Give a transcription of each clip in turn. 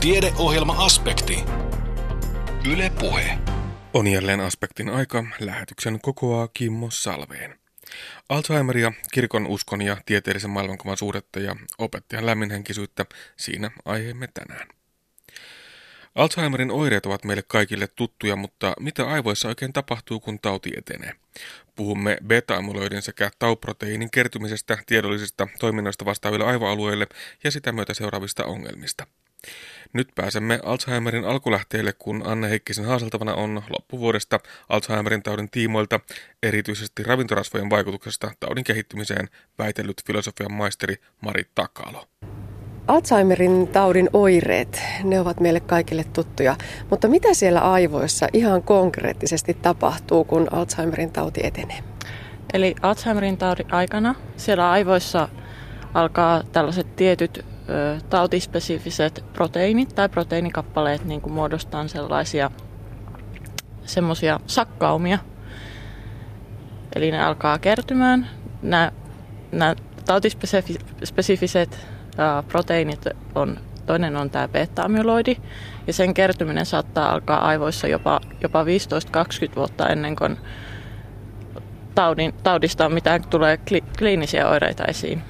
Tiedeohjelma-aspekti. Yle Puhe. On jälleen aspektin aika. Lähetyksen kokoaa Kimmo Salveen. Alzheimeria, kirkon uskon ja tieteellisen maailmankuvan suhdetta ja opettajan lämminhenkisyyttä, siinä aiheemme tänään. Alzheimerin oireet ovat meille kaikille tuttuja, mutta mitä aivoissa oikein tapahtuu, kun tauti etenee? Puhumme beta-amyloidin sekä tauproteiinin kertymisestä tiedollisesta toiminnasta vastaaville aivoalueille ja sitä myötä seuraavista ongelmista. Nyt pääsemme Alzheimerin alkulähteille, kun Anne Heikkisen haaseltavana on loppuvuodesta Alzheimerin taudin tiimoilta, erityisesti ravintorasvojen vaikutuksesta taudin kehittymiseen, väitellyt filosofian maisteri Mari Takalo. Alzheimerin taudin oireet, ne ovat meille kaikille tuttuja, mutta mitä siellä aivoissa ihan konkreettisesti tapahtuu, kun Alzheimerin tauti etenee? Eli Alzheimerin taudin aikana siellä aivoissa alkaa tällaiset tietyt tautispesifiset proteiinit tai proteiinikappaleet niin kuin muodostaa sellaisia semmoisia sakkaumia. Eli ne alkaa kertymään. Nämä, nämä tautispesifiset proteiinit on, toinen on tämä beta-amyloidi, ja sen kertyminen saattaa alkaa aivoissa jopa, jopa 15-20 vuotta ennen kuin taudin, taudista on mitään tulee kli, kliinisiä oireita esiin.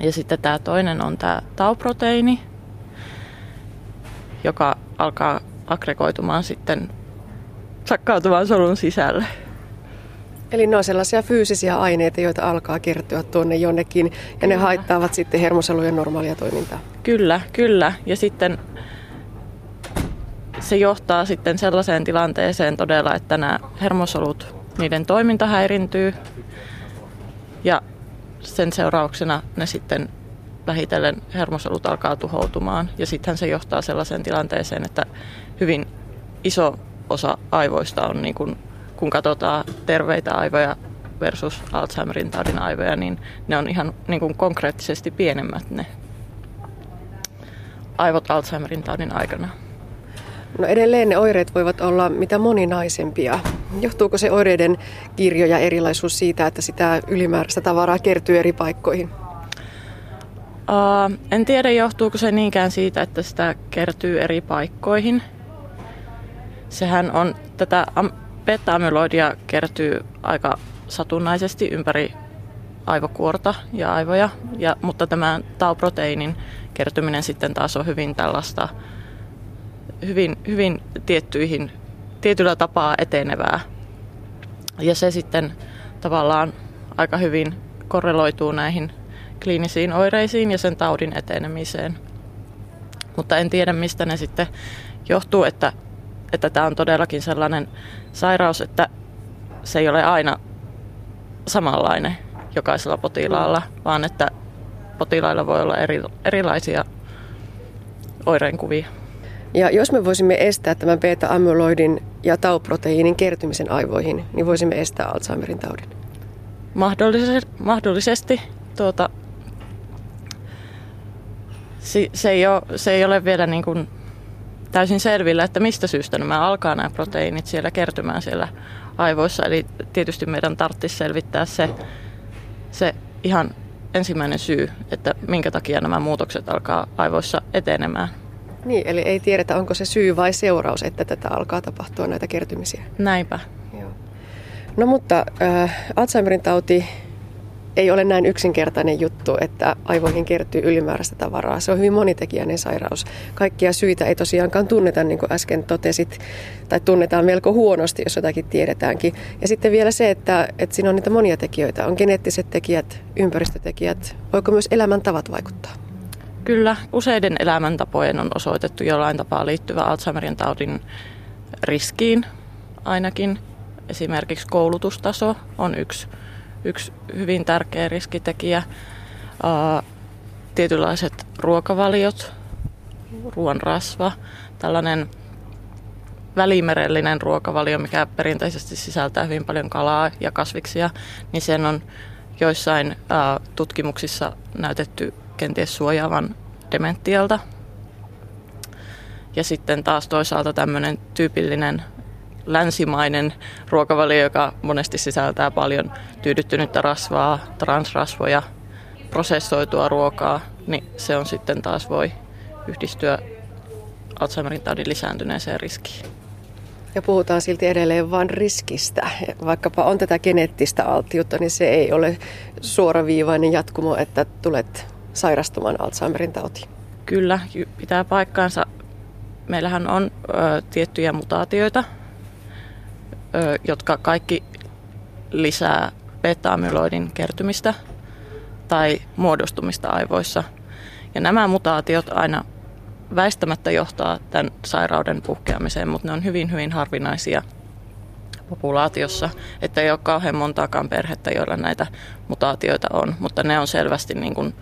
Ja sitten tämä toinen on tämä tauproteiini, joka alkaa aggregoitumaan sitten sakkautumaan solun sisälle. Eli ne on sellaisia fyysisiä aineita, joita alkaa kertyä tuonne jonnekin ja kyllä. ne haittaavat sitten hermosolujen normaalia toimintaa. Kyllä, kyllä. Ja sitten se johtaa sitten sellaiseen tilanteeseen todella, että nämä hermosolut, niiden toiminta häirintyy ja sen seurauksena ne sitten vähitellen hermosolut alkaa tuhoutumaan ja sitten se johtaa sellaiseen tilanteeseen, että hyvin iso osa aivoista on niin kuin kun katsotaan terveitä aivoja versus Alzheimerin taudin aivoja, niin ne on ihan niin kuin konkreettisesti pienemmät ne aivot Alzheimerin taudin aikana. No edelleen ne oireet voivat olla mitä moninaisempia. Johtuuko se oireiden kirjo ja erilaisuus siitä, että sitä ylimääräistä tavaraa kertyy eri paikkoihin? Uh, en tiedä, johtuuko se niinkään siitä, että sitä kertyy eri paikkoihin. Sehän on tätä beta-amyloidia kertyy aika satunnaisesti ympäri aivokuorta ja aivoja, ja, mutta tämä tauproteiinin kertyminen sitten taas on hyvin tällaista hyvin, hyvin tiettyihin, tietyllä tapaa etenevää. Ja se sitten tavallaan aika hyvin korreloituu näihin kliinisiin oireisiin ja sen taudin etenemiseen. Mutta en tiedä, mistä ne sitten johtuu, että että tämä on todellakin sellainen sairaus, että se ei ole aina samanlainen jokaisella potilaalla, vaan että potilailla voi olla eri, erilaisia oireenkuvia. Ja jos me voisimme estää tämän beta-amyloidin ja tauproteiinin kertymisen aivoihin, niin voisimme estää Alzheimerin taudin. Mahdollisesti, mahdollisesti tuota, se, ei ole, se ei ole vielä niin kuin täysin selvillä, että mistä syystä nämä alkaa nämä proteiinit siellä kertymään siellä aivoissa. Eli tietysti meidän tarvitsisi selvittää se, se ihan ensimmäinen syy, että minkä takia nämä muutokset alkaa aivoissa etenemään. Niin, eli ei tiedetä, onko se syy vai seuraus, että tätä alkaa tapahtua näitä kertymisiä. Näinpä. Joo. No mutta äh, Alzheimerin tauti ei ole näin yksinkertainen juttu, että aivoihin kertyy ylimääräistä tavaraa. Se on hyvin monitekijäinen sairaus. Kaikkia syitä ei tosiaankaan tunneta, niin kuin äsken totesit, tai tunnetaan melko huonosti, jos jotakin tiedetäänkin. Ja sitten vielä se, että, että siinä on niitä monia tekijöitä. On geneettiset tekijät, ympäristötekijät. Voiko myös elämäntavat vaikuttaa? Kyllä, useiden elämäntapojen on osoitettu jollain tapaa liittyvä Alzheimerin taudin riskiin ainakin. Esimerkiksi koulutustaso on yksi yksi hyvin tärkeä riskitekijä. Tietynlaiset ruokavaliot, ruoan rasva, tällainen välimerellinen ruokavalio, mikä perinteisesti sisältää hyvin paljon kalaa ja kasviksia, niin sen on joissain tutkimuksissa näytetty kenties suojaavan dementialta. Ja sitten taas toisaalta tämmöinen tyypillinen länsimainen ruokavalio, joka monesti sisältää paljon tyydyttynyttä rasvaa, transrasvoja, prosessoitua ruokaa, niin se on sitten taas voi yhdistyä Alzheimerin taudin lisääntyneeseen riskiin. Ja puhutaan silti edelleen vain riskistä. Vaikkapa on tätä geneettistä alttiutta, niin se ei ole suoraviivainen jatkumo, että tulet sairastumaan Alzheimerin tautiin. Kyllä, pitää paikkaansa. Meillähän on ö, tiettyjä mutaatioita, ö, jotka kaikki lisää beta-amyloidin kertymistä tai muodostumista aivoissa. Ja nämä mutaatiot aina väistämättä johtaa tämän sairauden puhkeamiseen, mutta ne on hyvin, hyvin harvinaisia populaatiossa, että ei ole kauhean montaakaan perhettä, joilla näitä mutaatioita on, mutta ne on selvästi niin kuin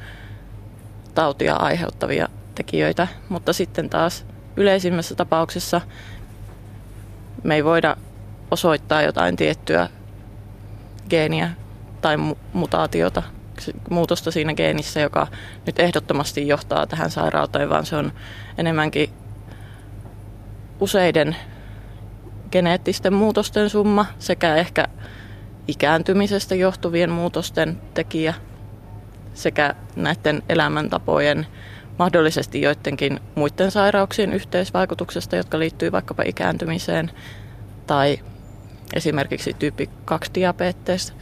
tautia aiheuttavia tekijöitä. Mutta sitten taas yleisimmässä tapauksessa me ei voida osoittaa jotain tiettyä geeniä tai mutaatiota muutosta siinä geenissä, joka nyt ehdottomasti johtaa tähän sairauteen, vaan se on enemmänkin useiden geneettisten muutosten summa sekä ehkä ikääntymisestä johtuvien muutosten tekijä sekä näiden elämäntapojen mahdollisesti joidenkin muiden sairauksien yhteisvaikutuksesta, jotka liittyy vaikkapa ikääntymiseen tai esimerkiksi tyyppi 2 diabetes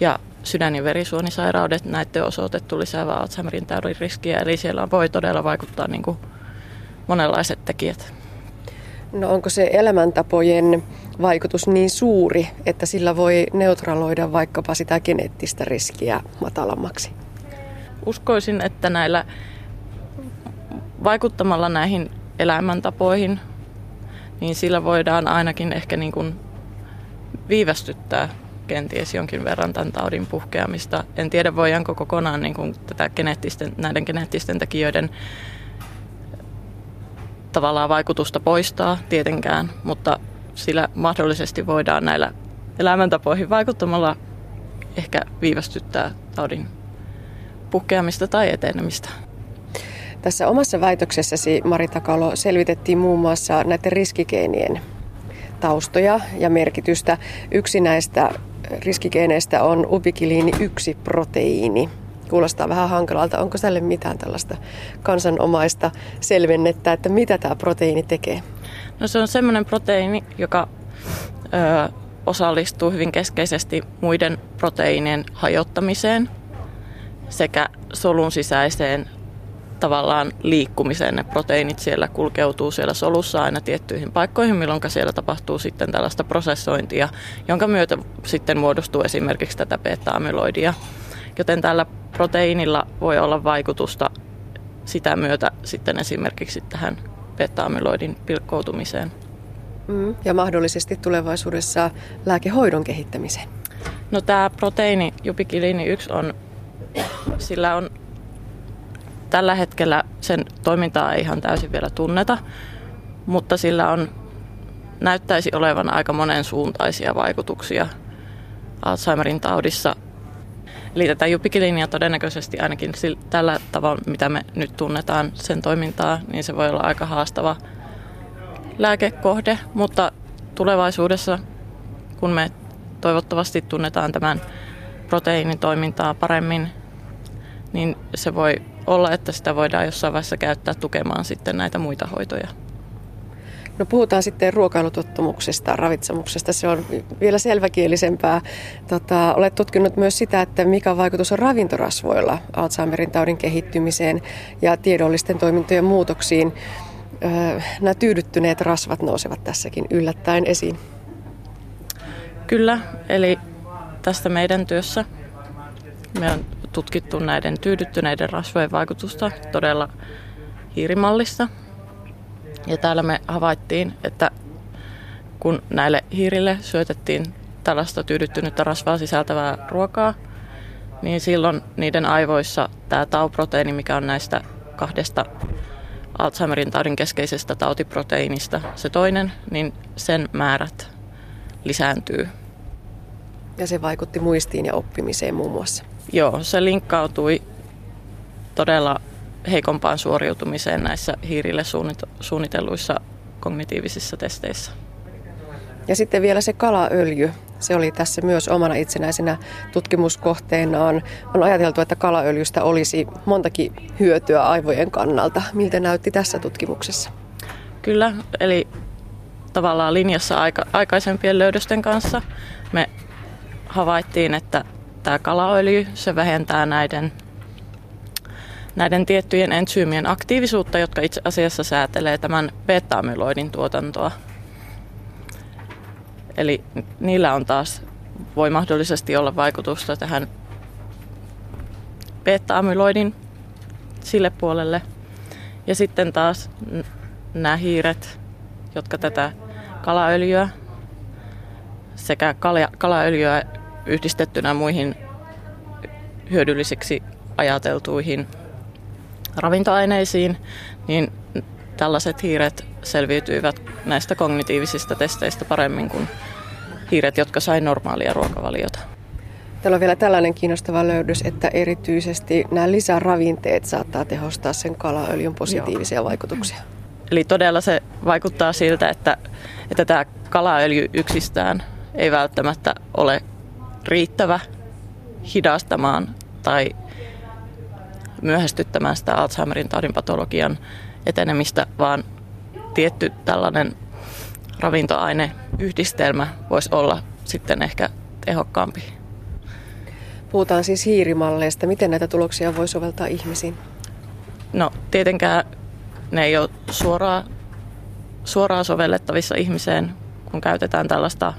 ja sydän- ja verisuonisairaudet, näiden osoitettu lisäävä Alzheimerin taudin riskiä, eli siellä voi todella vaikuttaa niin kuin monenlaiset tekijät. No onko se elämäntapojen vaikutus niin suuri, että sillä voi neutraloida vaikkapa sitä geneettistä riskiä matalammaksi? Uskoisin, että näillä vaikuttamalla näihin elämäntapoihin, niin sillä voidaan ainakin ehkä niin kuin viivästyttää kenties jonkin verran tämän taudin puhkeamista. En tiedä, voidaanko kokonaan niin kuin tätä geneettisten, näiden geneettisten tekijöiden tavallaan vaikutusta poistaa tietenkään, mutta sillä mahdollisesti voidaan näillä elämäntapoihin vaikuttamalla ehkä viivästyttää taudin puhkeamista tai etenemistä. Tässä omassa väitöksessäsi, Marita Kalo, selvitettiin muun muassa näiden riskikeinien taustoja ja merkitystä. Yksi näistä riskigeeneistä on ubikiliini 1 proteiini. Kuulostaa vähän hankalalta. Onko tälle mitään tällaista kansanomaista selvennettä, että mitä tämä proteiini tekee? No se on semmoinen proteiini, joka ö, osallistuu hyvin keskeisesti muiden proteiinien hajottamiseen sekä solun sisäiseen tavallaan liikkumiseen. Ne proteiinit siellä kulkeutuu siellä solussa aina tiettyihin paikkoihin, milloin siellä tapahtuu sitten tällaista prosessointia, jonka myötä sitten muodostuu esimerkiksi tätä beta-amyloidia. Joten tällä proteiinilla voi olla vaikutusta sitä myötä sitten esimerkiksi tähän beta-amyloidin pilkkoutumiseen. Mm, ja mahdollisesti tulevaisuudessa lääkehoidon kehittämiseen. No tämä proteiini, jupikiliini 1 on, sillä on Tällä hetkellä sen toimintaa ei ihan täysin vielä tunneta, mutta sillä on, näyttäisi olevan aika monen suuntaisia vaikutuksia Alzheimerin taudissa. Eli tätä jupikilinia todennäköisesti ainakin tällä tavalla, mitä me nyt tunnetaan sen toimintaa, niin se voi olla aika haastava lääkekohde, mutta tulevaisuudessa, kun me toivottavasti tunnetaan tämän proteiinin toimintaa paremmin, niin se voi olla, että sitä voidaan jossain vaiheessa käyttää tukemaan sitten näitä muita hoitoja. No puhutaan sitten ruokailutottumuksesta, ravitsemuksesta. Se on vielä selväkielisempää. Tota, olet tutkinut myös sitä, että mikä vaikutus on ravintorasvoilla Alzheimerin taudin kehittymiseen ja tiedollisten toimintojen muutoksiin. Öö, nämä tyydyttyneet rasvat nousevat tässäkin yllättäen esiin. Kyllä, eli tästä meidän työssä me on tutkittu näiden tyydyttyneiden rasvojen vaikutusta todella hiirimallissa. Ja täällä me havaittiin, että kun näille hiirille syötettiin tällaista tyydyttynyttä rasvaa sisältävää ruokaa, niin silloin niiden aivoissa tämä tauproteiini, mikä on näistä kahdesta Alzheimerin taudin keskeisestä tautiproteiinista se toinen, niin sen määrät lisääntyy. Ja se vaikutti muistiin ja oppimiseen muun muassa. Joo, se linkkautui todella heikompaan suoriutumiseen näissä hiirille suunnitelluissa kognitiivisissa testeissä. Ja sitten vielä se kalaöljy. Se oli tässä myös omana itsenäisenä tutkimuskohteenaan. On ajateltu, että kalaöljystä olisi montakin hyötyä aivojen kannalta. Miltä näytti tässä tutkimuksessa? Kyllä, eli tavallaan linjassa aika, aikaisempien löydösten kanssa me havaittiin, että tämä kalaöljy, se vähentää näiden, näiden tiettyjen entsyymien aktiivisuutta, jotka itse asiassa säätelee tämän beta-amyloidin tuotantoa. Eli niillä on taas, voi mahdollisesti olla vaikutusta tähän beta-amyloidin sille puolelle. Ja sitten taas nämä hiiret, jotka tätä kalaöljyä sekä kalaöljyä yhdistettynä muihin hyödyllisiksi ajateltuihin ravintoaineisiin, niin tällaiset hiiret selviytyivät näistä kognitiivisista testeistä paremmin kuin hiiret, jotka sai normaalia ruokavaliota. Täällä on vielä tällainen kiinnostava löydös, että erityisesti nämä lisäravinteet saattaa tehostaa sen kalaöljyn positiivisia Joo. vaikutuksia. Eli todella se vaikuttaa siltä, että, että tämä kalaöljy yksistään ei välttämättä ole riittävä hidastamaan tai myöhästyttämään sitä Alzheimerin taudin patologian etenemistä, vaan tietty tällainen ravintoaineyhdistelmä voisi olla sitten ehkä tehokkaampi. Puhutaan siis hiirimalleista. Miten näitä tuloksia voi soveltaa ihmisiin? No tietenkään ne ei ole suoraan, suoraan sovellettavissa ihmiseen, kun käytetään tällaista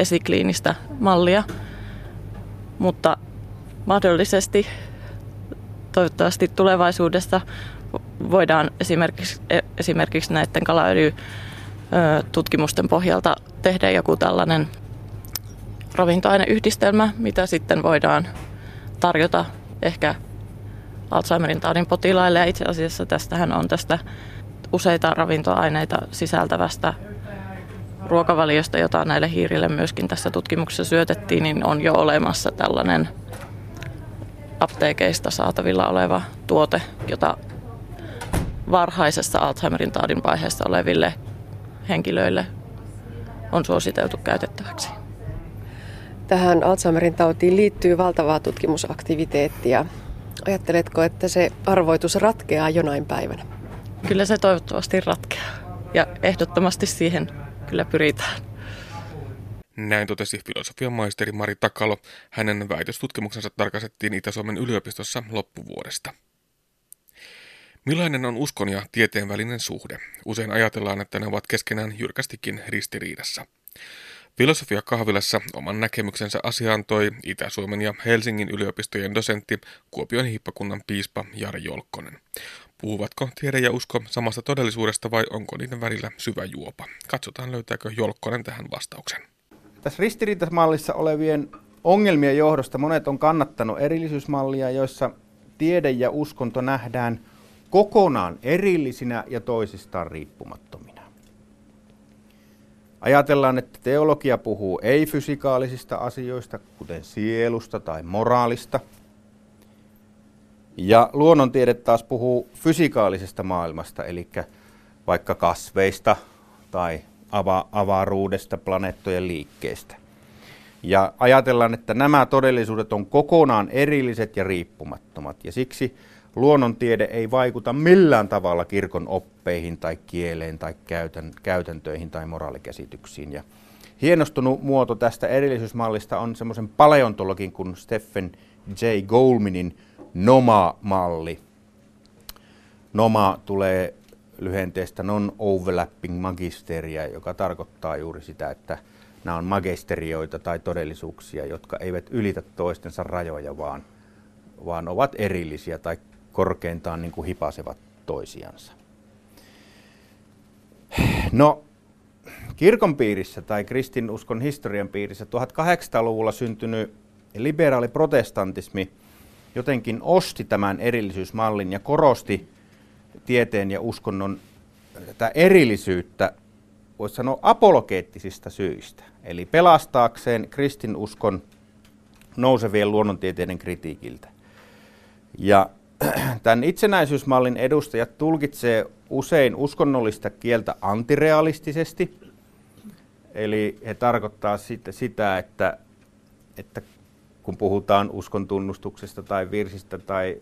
esikliinistä mallia. Mutta mahdollisesti toivottavasti tulevaisuudessa voidaan esimerkiksi, esimerkiksi näiden kalaöljytutkimusten pohjalta tehdä joku tällainen ravintoaineyhdistelmä, mitä sitten voidaan tarjota ehkä Alzheimerin taudin potilaille. Ja itse asiassa tästähän on tästä useita ravintoaineita sisältävästä ruokavaliosta, jota näille hiirille myöskin tässä tutkimuksessa syötettiin, niin on jo olemassa tällainen apteekeista saatavilla oleva tuote, jota varhaisessa Alzheimerin taudin vaiheessa oleville henkilöille on suositeltu käytettäväksi. Tähän Alzheimerin tautiin liittyy valtavaa tutkimusaktiviteettia. Ajatteletko, että se arvoitus ratkeaa jonain päivänä? Kyllä se toivottavasti ratkeaa ja ehdottomasti siihen kyllä pyritään. Näin totesi filosofian maisteri Mari Takalo. Hänen väitöstutkimuksensa tarkastettiin Itä-Suomen yliopistossa loppuvuodesta. Millainen on uskon ja tieteen välinen suhde? Usein ajatellaan, että ne ovat keskenään jyrkästikin ristiriidassa. Filosofia kahvilassa oman näkemyksensä asiaan toi Itä-Suomen ja Helsingin yliopistojen dosentti Kuopion hiippakunnan piispa Jari Jolkkonen. Puhuvatko tiede ja usko samasta todellisuudesta vai onko niiden välillä syvä juopa? Katsotaan löytääkö Jolkkonen tähän vastauksen. Tässä ristiriitasmallissa olevien ongelmien johdosta monet on kannattanut erillisyysmallia, joissa tiede ja uskonto nähdään kokonaan erillisinä ja toisistaan riippumattomina. Ajatellaan, että teologia puhuu ei-fysikaalisista asioista, kuten sielusta tai moraalista – ja luonnontiede taas puhuu fysikaalisesta maailmasta, eli vaikka kasveista tai ava- avaruudesta, planeettojen liikkeestä. Ja ajatellaan, että nämä todellisuudet on kokonaan erilliset ja riippumattomat, ja siksi luonnontiede ei vaikuta millään tavalla kirkon oppeihin tai kieleen tai käytän, käytäntöihin tai moraalikäsityksiin. Ja hienostunut muoto tästä erillisyysmallista on semmoisen paleontologin kuin Stephen J. Goldmanin NOMA-malli. NOMA tulee lyhenteestä Non-Overlapping Magisteria, joka tarkoittaa juuri sitä, että nämä on magisterioita tai todellisuuksia, jotka eivät ylitä toistensa rajoja, vaan, vaan ovat erillisiä tai korkeintaan niin kuin hipasevat toisiansa. No, kirkon piirissä tai kristinuskon historian piirissä 1800-luvulla syntynyt liberaali protestantismi – jotenkin osti tämän erillisyysmallin ja korosti tieteen ja uskonnon tätä erillisyyttä, voisi sanoa apologeettisista syistä. Eli pelastaakseen kristinuskon nousevien luonnontieteiden kritiikiltä. Ja tämän itsenäisyysmallin edustajat tulkitsee usein uskonnollista kieltä antirealistisesti. Eli he tarkoittaa sitä, että, että kun puhutaan uskon tunnustuksesta tai virsistä tai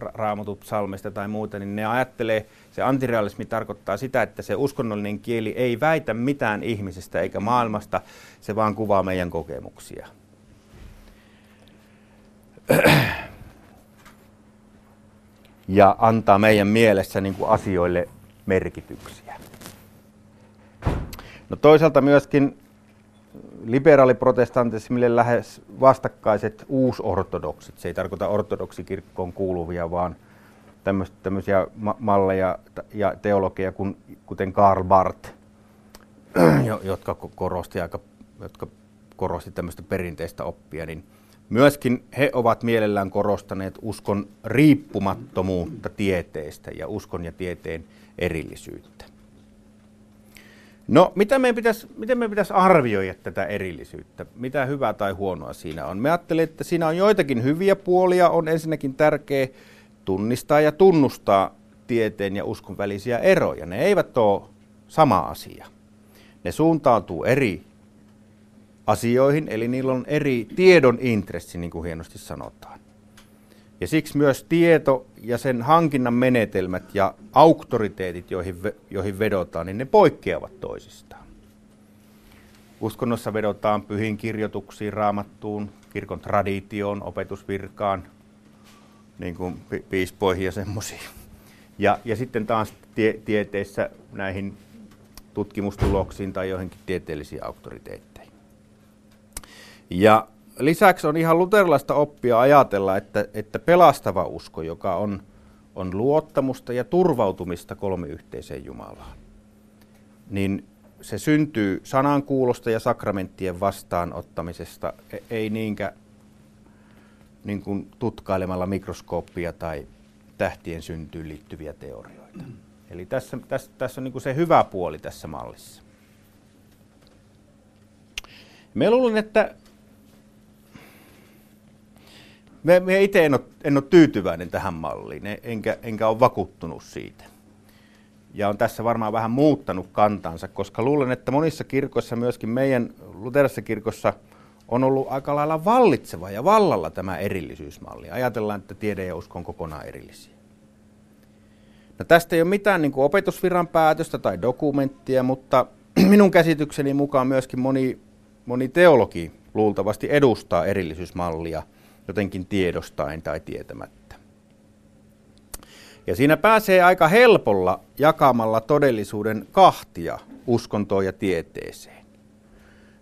raamatut salmesta tai muuta, niin ne ajattelee, se antirealismi tarkoittaa sitä, että se uskonnollinen kieli ei väitä mitään ihmisestä eikä maailmasta, se vaan kuvaa meidän kokemuksia. Ja antaa meidän mielessä niin kuin asioille merkityksiä. No toisaalta myöskin liberaaliprotestantismille lähes vastakkaiset uusortodoksit. Se ei tarkoita ortodoksikirkkoon kuuluvia, vaan tämmöisiä malleja ja teologia, kuten Karl Barth, jotka korosti aika, jotka korosti tämmöistä perinteistä oppia, niin myöskin he ovat mielellään korostaneet uskon riippumattomuutta tieteestä ja uskon ja tieteen erillisyyttä. No, mitä meidän pitäisi, miten meidän pitäisi arvioida tätä erillisyyttä? Mitä hyvää tai huonoa siinä on? Me ajattelen, että siinä on joitakin hyviä puolia. On ensinnäkin tärkeää tunnistaa ja tunnustaa tieteen ja uskon välisiä eroja. Ne eivät ole sama asia. Ne suuntautuu eri asioihin, eli niillä on eri tiedon intressi, niin kuin hienosti sanotaan. Ja siksi myös tieto ja sen hankinnan menetelmät ja auktoriteetit, joihin, joihin vedotaan, niin ne poikkeavat toisistaan. Uskonnossa vedotaan pyhiin kirjoituksiin, raamattuun, kirkon traditioon, opetusvirkaan, niin kuin piispoihin ja semmoisiin. Ja, ja sitten taas tie, tieteessä näihin tutkimustuloksiin tai joihinkin tieteellisiin auktoriteetteihin. Ja lisäksi on ihan luterilaista oppia ajatella, että, että pelastava usko, joka on, on luottamusta ja turvautumista kolmiyhteiseen Jumalaan, niin se syntyy sanankuulosta ja sakramenttien vastaanottamisesta, e, ei niinkään niin kuin tutkailemalla mikroskooppia tai tähtien syntyyn liittyviä teorioita. Eli tässä, tässä, tässä on niin kuin se hyvä puoli tässä mallissa. Me luulen, että me, me itse en ole, en ole tyytyväinen tähän malliin, enkä, enkä ole vakuuttunut siitä. Ja on tässä varmaan vähän muuttanut kantansa, koska luulen, että monissa kirkoissa, myöskin meidän luterisessa kirkossa, on ollut aika lailla vallitseva ja vallalla tämä erillisyysmalli. Ajatellaan, että tiede ja usko on kokonaan erillisiä. No tästä ei ole mitään niin opetusviran päätöstä tai dokumenttia, mutta minun käsitykseni mukaan myöskin moni, moni teologi luultavasti edustaa erillisyysmallia – jotenkin tiedostaen tai tietämättä. Ja siinä pääsee aika helpolla jakamalla todellisuuden kahtia uskontoon ja tieteeseen.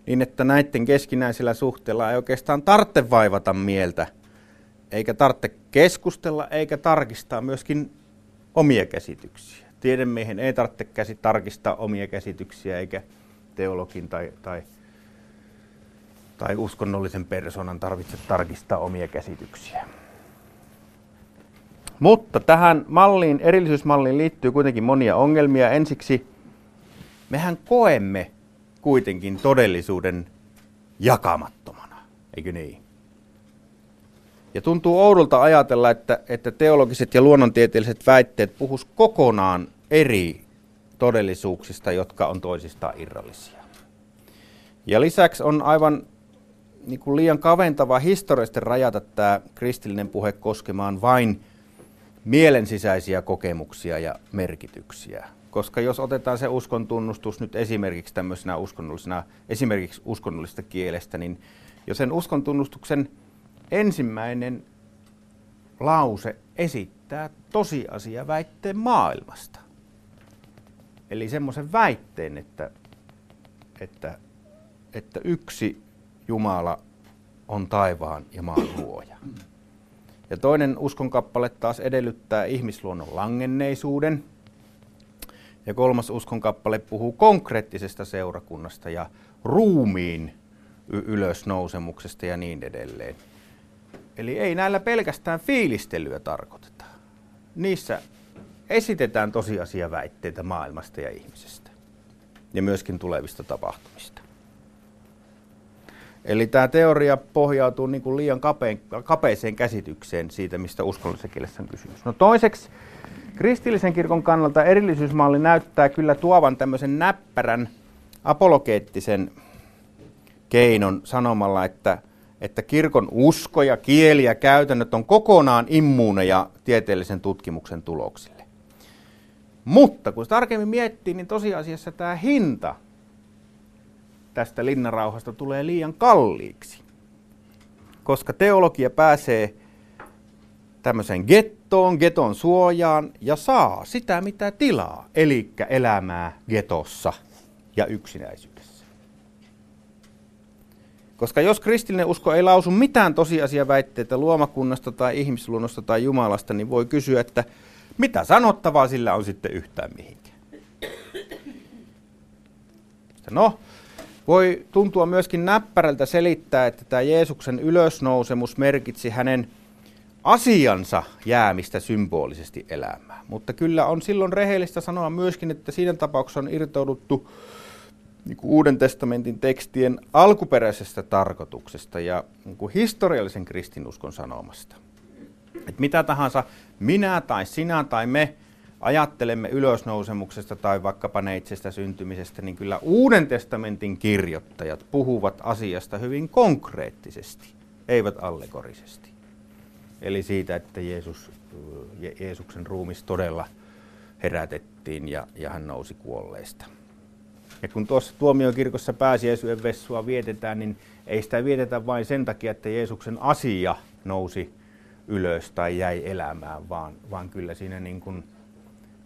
Niin, että näiden keskinäisellä suhteella ei oikeastaan tarvitse vaivata mieltä, eikä tarvitse keskustella, eikä tarkistaa myöskin omia käsityksiä. Tiedemiehen ei tarvitse käsi tarkistaa omia käsityksiä, eikä teologin tai, tai tai uskonnollisen persoonan tarvitse tarkistaa omia käsityksiä. Mutta tähän malliin, erillisyysmalliin liittyy kuitenkin monia ongelmia. Ensiksi mehän koemme kuitenkin todellisuuden jakamattomana, eikö niin? Ja tuntuu oudolta ajatella, että, että teologiset ja luonnontieteelliset väitteet puhus kokonaan eri todellisuuksista, jotka on toisistaan irrallisia. Ja lisäksi on aivan niin kuin liian kaventava historiallisesti rajata tämä kristillinen puhe koskemaan vain mielensisäisiä kokemuksia ja merkityksiä. Koska jos otetaan se uskon tunnustus nyt esimerkiksi tämmöisenä uskonnollisena, esimerkiksi uskonnollisesta kielestä, niin jo sen uskon tunnustuksen ensimmäinen lause esittää tosiasia väitteen maailmasta. Eli semmoisen väitteen, että, että, että yksi Jumala on taivaan ja maan luoja. Ja toinen uskonkappale taas edellyttää ihmisluonnon langenneisuuden. Ja kolmas uskonkappale puhuu konkreettisesta seurakunnasta ja ruumiin ylösnousemuksesta ja niin edelleen. Eli ei näillä pelkästään fiilistelyä tarkoiteta. Niissä esitetään tosiasiaväitteitä maailmasta ja ihmisestä ja myöskin tulevista tapahtumista. Eli tämä teoria pohjautuu niin kuin liian kapein, kapeiseen käsitykseen siitä, mistä uskonnollisessa kielessä on kysymys. No toiseksi, kristillisen kirkon kannalta erillisyysmalli näyttää kyllä tuovan tämmöisen näppärän apologeettisen keinon sanomalla, että, että kirkon usko ja kieli ja käytännöt on kokonaan immuuneja tieteellisen tutkimuksen tuloksille. Mutta kun tarkemmin miettii, niin tosiasiassa tämä hinta tästä linnarauhasta tulee liian kalliiksi. Koska teologia pääsee tämmöiseen gettoon, geton suojaan ja saa sitä mitä tilaa, eli elämää getossa ja yksinäisyydessä. Koska jos kristillinen usko ei lausu mitään tosiasiaväitteitä luomakunnasta tai ihmisluonnosta tai Jumalasta, niin voi kysyä, että mitä sanottavaa sillä on sitten yhtään mihinkään. No, voi tuntua myöskin näppärältä selittää, että tämä Jeesuksen ylösnousemus merkitsi hänen asiansa jäämistä symbolisesti elämään. Mutta kyllä on silloin rehellistä sanoa myöskin, että siinä tapauksessa on irtouduttu niin kuin Uuden testamentin tekstien alkuperäisestä tarkoituksesta ja niin kuin historiallisen kristinuskon sanomasta. Että mitä tahansa minä tai sinä tai me ajattelemme ylösnousemuksesta tai vaikkapa neitsestä syntymisestä, niin kyllä Uuden testamentin kirjoittajat puhuvat asiasta hyvin konkreettisesti, eivät allegorisesti. Eli siitä, että Jeesus, Jeesuksen ruumis todella herätettiin ja, ja hän nousi kuolleista. Ja kun tuossa tuomiokirkossa pääsiäisyyden vessua vietetään, niin ei sitä vietetä vain sen takia, että Jeesuksen asia nousi ylös tai jäi elämään, vaan, vaan kyllä siinä niin kuin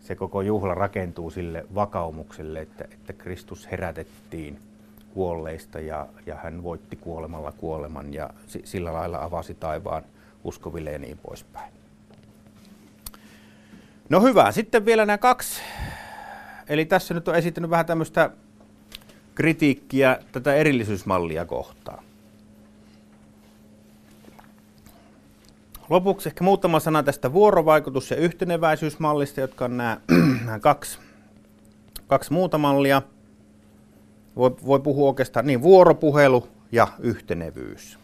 se koko juhla rakentuu sille vakaumukselle, että, että Kristus herätettiin kuolleista ja, ja hän voitti kuolemalla kuoleman ja sillä lailla avasi taivaan uskoville ja niin poispäin. No hyvä, sitten vielä nämä kaksi. Eli tässä nyt on esittänyt vähän tämmöistä kritiikkiä tätä erillisyysmallia kohtaan. Lopuksi ehkä muutama sana tästä vuorovaikutus- ja yhteneväisyysmallista, jotka on nämä, nämä kaksi, kaksi muuta mallia. Voi, voi puhua oikeastaan niin vuoropuhelu ja yhtenevyys.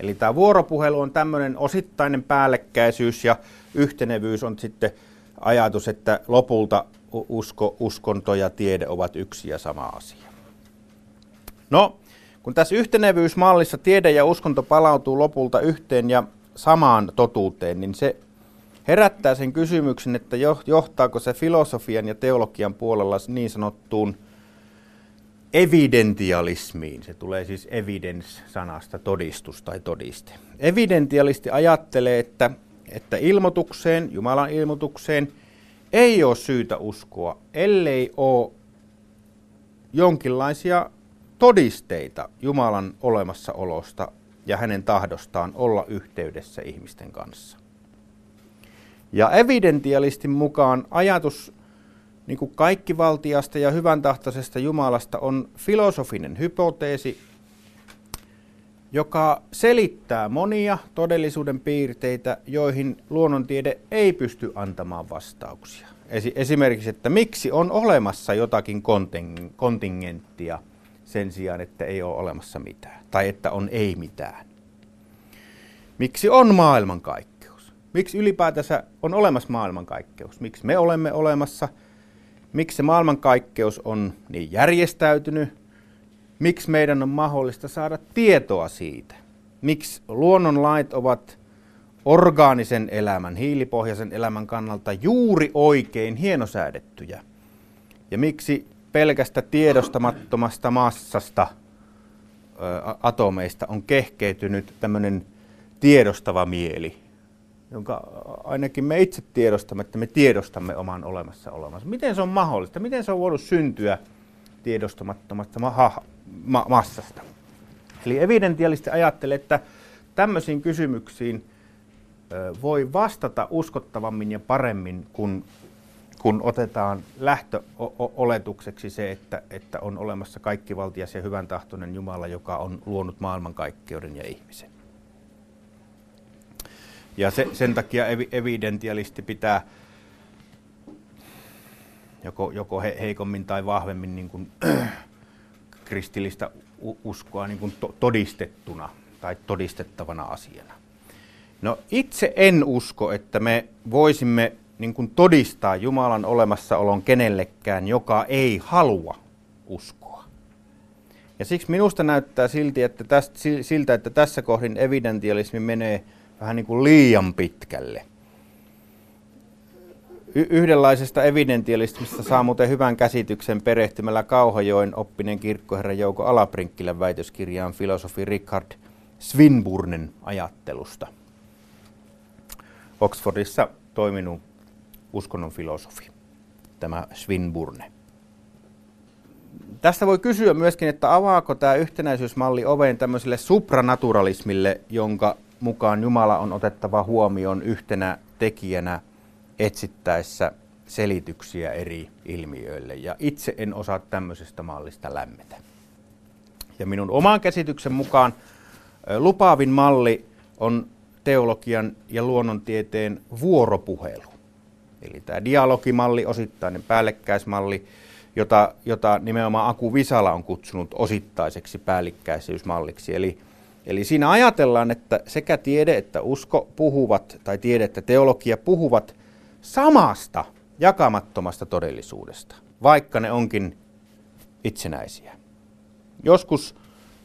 Eli tämä vuoropuhelu on tämmöinen osittainen päällekkäisyys ja yhtenevyys on sitten ajatus, että lopulta usko, uskonto ja tiede ovat yksi ja sama asia. No, kun tässä yhtenevyysmallissa tiede ja uskonto palautuu lopulta yhteen ja samaan totuuteen, niin se herättää sen kysymyksen, että johtaako se filosofian ja teologian puolella niin sanottuun evidentialismiin. Se tulee siis evidence-sanasta todistus tai todiste. Evidentialisti ajattelee, että, että ilmoitukseen, Jumalan ilmoitukseen, ei ole syytä uskoa, ellei ole jonkinlaisia todisteita Jumalan olemassaolosta ja hänen tahdostaan olla yhteydessä ihmisten kanssa. Ja evidentialistin mukaan ajatus niin kuin kaikkivaltiasta ja hyvän tahtoisesta Jumalasta on filosofinen hypoteesi, joka selittää monia todellisuuden piirteitä, joihin luonnontiede ei pysty antamaan vastauksia. Esimerkiksi, että miksi on olemassa jotakin kontingenttia sen sijaan, että ei ole olemassa mitään, tai että on ei mitään. Miksi on maailmankaikkeus? Miksi ylipäätänsä on olemassa maailmankaikkeus? Miksi me olemme olemassa – miksi se maailmankaikkeus on niin järjestäytynyt, miksi meidän on mahdollista saada tietoa siitä, miksi luonnonlait ovat orgaanisen elämän, hiilipohjaisen elämän kannalta juuri oikein hienosäädettyjä, ja miksi pelkästä tiedostamattomasta massasta, atomeista on kehkeytynyt tämmöinen tiedostava mieli, jonka ainakin me itse tiedostamme, että me tiedostamme oman olemassa olemassa. Miten se on mahdollista? Miten se on voinut syntyä tiedostamattomasta ma- ma- massasta? Eli evidentialisti ajattelee, että tämmöisiin kysymyksiin voi vastata uskottavammin ja paremmin, kun, kun otetaan lähtöoletukseksi se, että, että on olemassa kaikkivaltias ja hyvän tahtoinen Jumala, joka on luonut maailmankaikkeuden ja ihmisen. Ja se, sen takia evidentialisti pitää joko, joko he, heikommin tai vahvemmin niin kuin, kristillistä uskoa niin kuin to, todistettuna tai todistettavana asiana. No itse en usko, että me voisimme niin kuin todistaa Jumalan olemassaolon kenellekään, joka ei halua uskoa. Ja siksi minusta näyttää silti, että tästä, siltä, että tässä kohdin evidentialismi menee vähän niin kuin liian pitkälle. Y- yhdenlaisesta evidentialismista saa muuten hyvän käsityksen perehtymällä Kauhajoen oppineen kirkkoherran Jouko Alaprinkkilän väitöskirjaan filosofi Richard Swinburnen ajattelusta. Oxfordissa toiminut uskonnon filosofi, tämä Swinburne. Tästä voi kysyä myöskin, että avaako tämä yhtenäisyysmalli oven tämmöiselle supranaturalismille, jonka mukaan Jumala on otettava huomioon yhtenä tekijänä etsittäessä selityksiä eri ilmiöille. Ja itse en osaa tämmöisestä mallista lämmetä. Ja minun oman käsityksen mukaan lupaavin malli on teologian ja luonnontieteen vuoropuhelu. Eli tämä dialogimalli, osittainen päällekkäismalli, jota, jota nimenomaan Aku Visala on kutsunut osittaiseksi päällikkäisyysmalliksi. Eli, eli siinä ajatellaan, että sekä tiede että usko puhuvat, tai tiede että teologia puhuvat samasta jakamattomasta todellisuudesta, vaikka ne onkin itsenäisiä. Joskus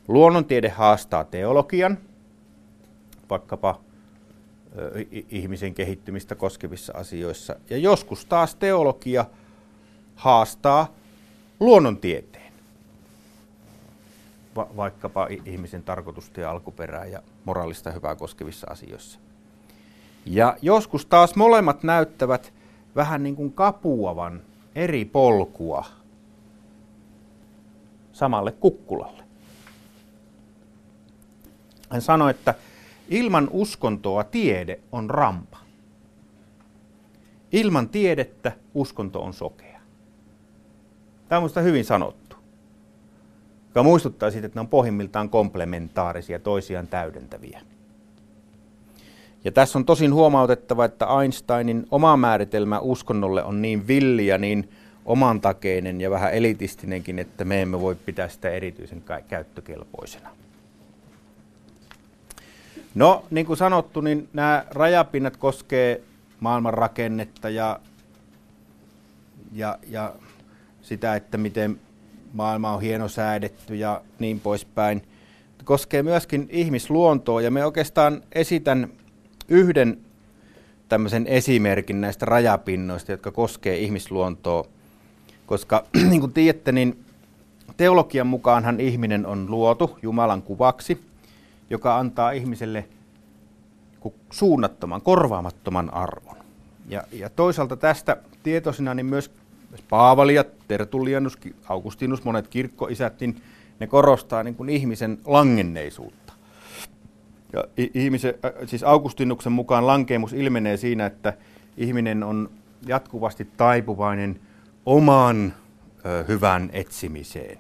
luonnontiede haastaa teologian, vaikkapa ihmisen kehittymistä koskevissa asioissa, ja joskus taas teologia haastaa luonnontieteen, Va- vaikkapa ihmisen tarkoitusta ja alkuperää ja moraalista hyvää koskevissa asioissa. Ja joskus taas molemmat näyttävät vähän niin kuin kapuavan eri polkua samalle kukkulalle. Hän sanoi, että ilman uskontoa tiede on rampa. Ilman tiedettä uskonto on sokea. Tämä on minusta hyvin sanottu. Joka muistuttaa siitä, että ne on pohjimmiltaan komplementaarisia, toisiaan täydentäviä. Ja tässä on tosin huomautettava, että Einsteinin oma määritelmä uskonnolle on niin villi ja niin omantakeinen ja vähän elitistinenkin, että me emme voi pitää sitä erityisen käyttökelpoisena. No, niin kuin sanottu, niin nämä rajapinnat koskee maailman rakennetta ja, ja, ja sitä, että miten maailma on hieno säädetty ja niin poispäin. Koskee myöskin ihmisluontoa ja me oikeastaan esitän yhden tämmöisen esimerkin näistä rajapinnoista, jotka koskee ihmisluontoa. Koska niin kuin tiedätte, niin teologian mukaanhan ihminen on luotu Jumalan kuvaksi, joka antaa ihmiselle suunnattoman, korvaamattoman arvon. Ja, ja toisaalta tästä tietoisina niin myös Paavali ja Tertullianus, Augustinus, monet kirkkoisät, niin ne korostaa niin kuin ihmisen langenneisuutta. Ja ihmisen, siis Augustinuksen mukaan lankeemus ilmenee siinä, että ihminen on jatkuvasti taipuvainen oman ö, hyvän etsimiseen.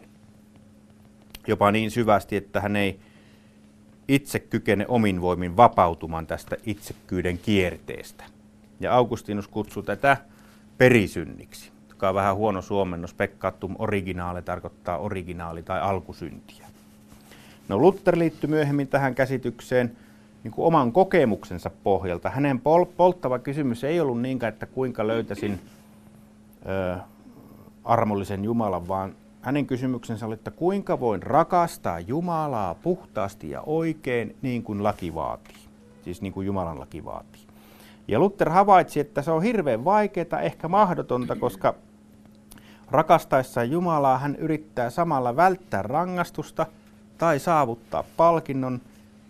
Jopa niin syvästi, että hän ei itse kykene omin voimin vapautumaan tästä itsekkyyden kierteestä. Ja Augustinus kutsuu tätä perisynniksi joka on vähän huono suomennos. Pekkaattum originaali tarkoittaa originaali tai alkusyntiä. No Luther liittyi myöhemmin tähän käsitykseen niin kuin oman kokemuksensa pohjalta. Hänen pol- polttava kysymys ei ollut niinkään, että kuinka löytäisin ö, armollisen Jumalan, vaan hänen kysymyksensä oli, että kuinka voin rakastaa Jumalaa puhtaasti ja oikein niin kuin laki vaatii. Siis niin kuin Jumalan laki vaatii. Ja Luther havaitsi, että se on hirveän vaikeaa, ehkä mahdotonta, koska Rakastaessaan Jumalaa hän yrittää samalla välttää rangaistusta tai saavuttaa palkinnon,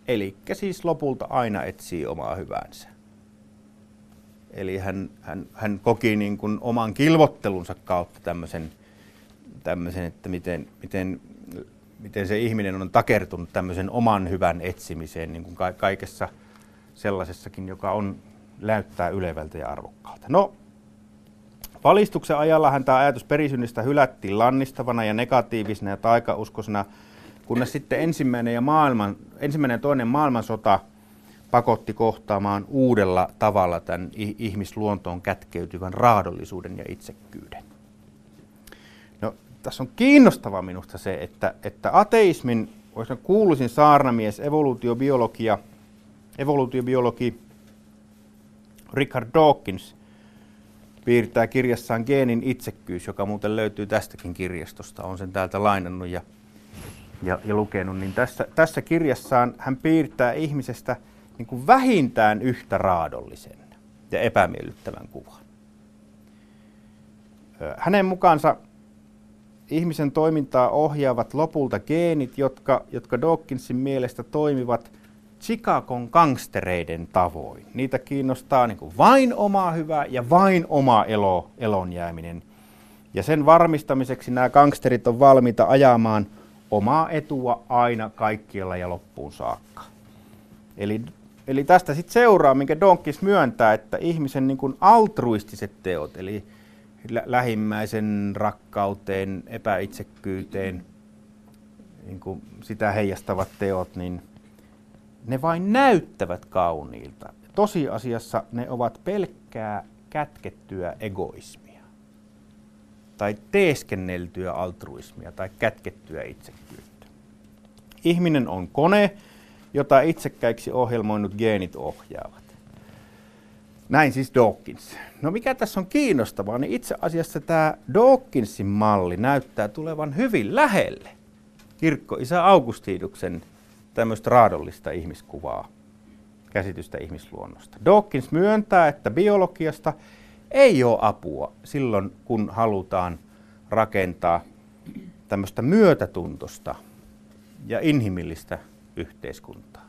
eli siis lopulta aina etsii omaa hyvänsä. Eli hän, hän, hän koki niin kuin oman kilvottelunsa kautta tämmöisen, tämmöisen että miten, miten, miten se ihminen on takertunut tämmöisen oman hyvän etsimiseen niin kuin kaikessa sellaisessakin, joka on näyttää ylevältä ja arvokkaalta. No, Valistuksen ajallahan tämä ajatus perisynnistä hylättiin lannistavana ja negatiivisena ja taikauskosena, kunnes sitten ensimmäinen ja, maailman, ensimmäinen ja toinen maailmansota pakotti kohtaamaan uudella tavalla tämän ihmisluontoon kätkeytyvän raadollisuuden ja itsekkyyden. Tässä on kiinnostava minusta se, että, että ateismin kuuluisin saarnamies, evoluutiobiologia, evoluutiobiologi Richard Dawkins piirtää kirjassaan Geenin itsekkyys, joka muuten löytyy tästäkin kirjastosta. On sen täältä lainannut. Ja ja, ja lukenut, niin tässä, tässä kirjassaan hän piirtää ihmisestä niin kuin vähintään yhtä raadollisen ja epämiellyttävän kuvan. Hänen mukaansa ihmisen toimintaa ohjaavat lopulta geenit, jotka, jotka Dawkinsin mielestä toimivat Chicagon gangstereiden tavoin. Niitä kiinnostaa niin kuin vain oma hyvä ja vain oma elo, elon jääminen. Ja sen varmistamiseksi nämä gangsterit on valmiita ajamaan omaa etua aina kaikkialla ja loppuun saakka. Eli, eli tästä sitten seuraa, minkä Donkis myöntää, että ihmisen niin kuin altruistiset teot, eli lä- lähimmäisen rakkauteen, epäitsekkyyteen, niin kuin sitä heijastavat teot, niin ne vain näyttävät kauniilta. Tosiasiassa ne ovat pelkkää kätkettyä egoismia tai teeskenneltyä altruismia tai kätkettyä itsekkyyttä. Ihminen on kone, jota itsekkäiksi ohjelmoinut geenit ohjaavat. Näin siis Dawkins. No mikä tässä on kiinnostavaa, niin itse asiassa tämä Dawkinsin malli näyttää tulevan hyvin lähelle kirkkoisä Augustinuksen tämmöistä raadollista ihmiskuvaa, käsitystä ihmisluonnosta. Dawkins myöntää, että biologiasta ei ole apua silloin, kun halutaan rakentaa tämmöistä myötätuntosta ja inhimillistä yhteiskuntaa.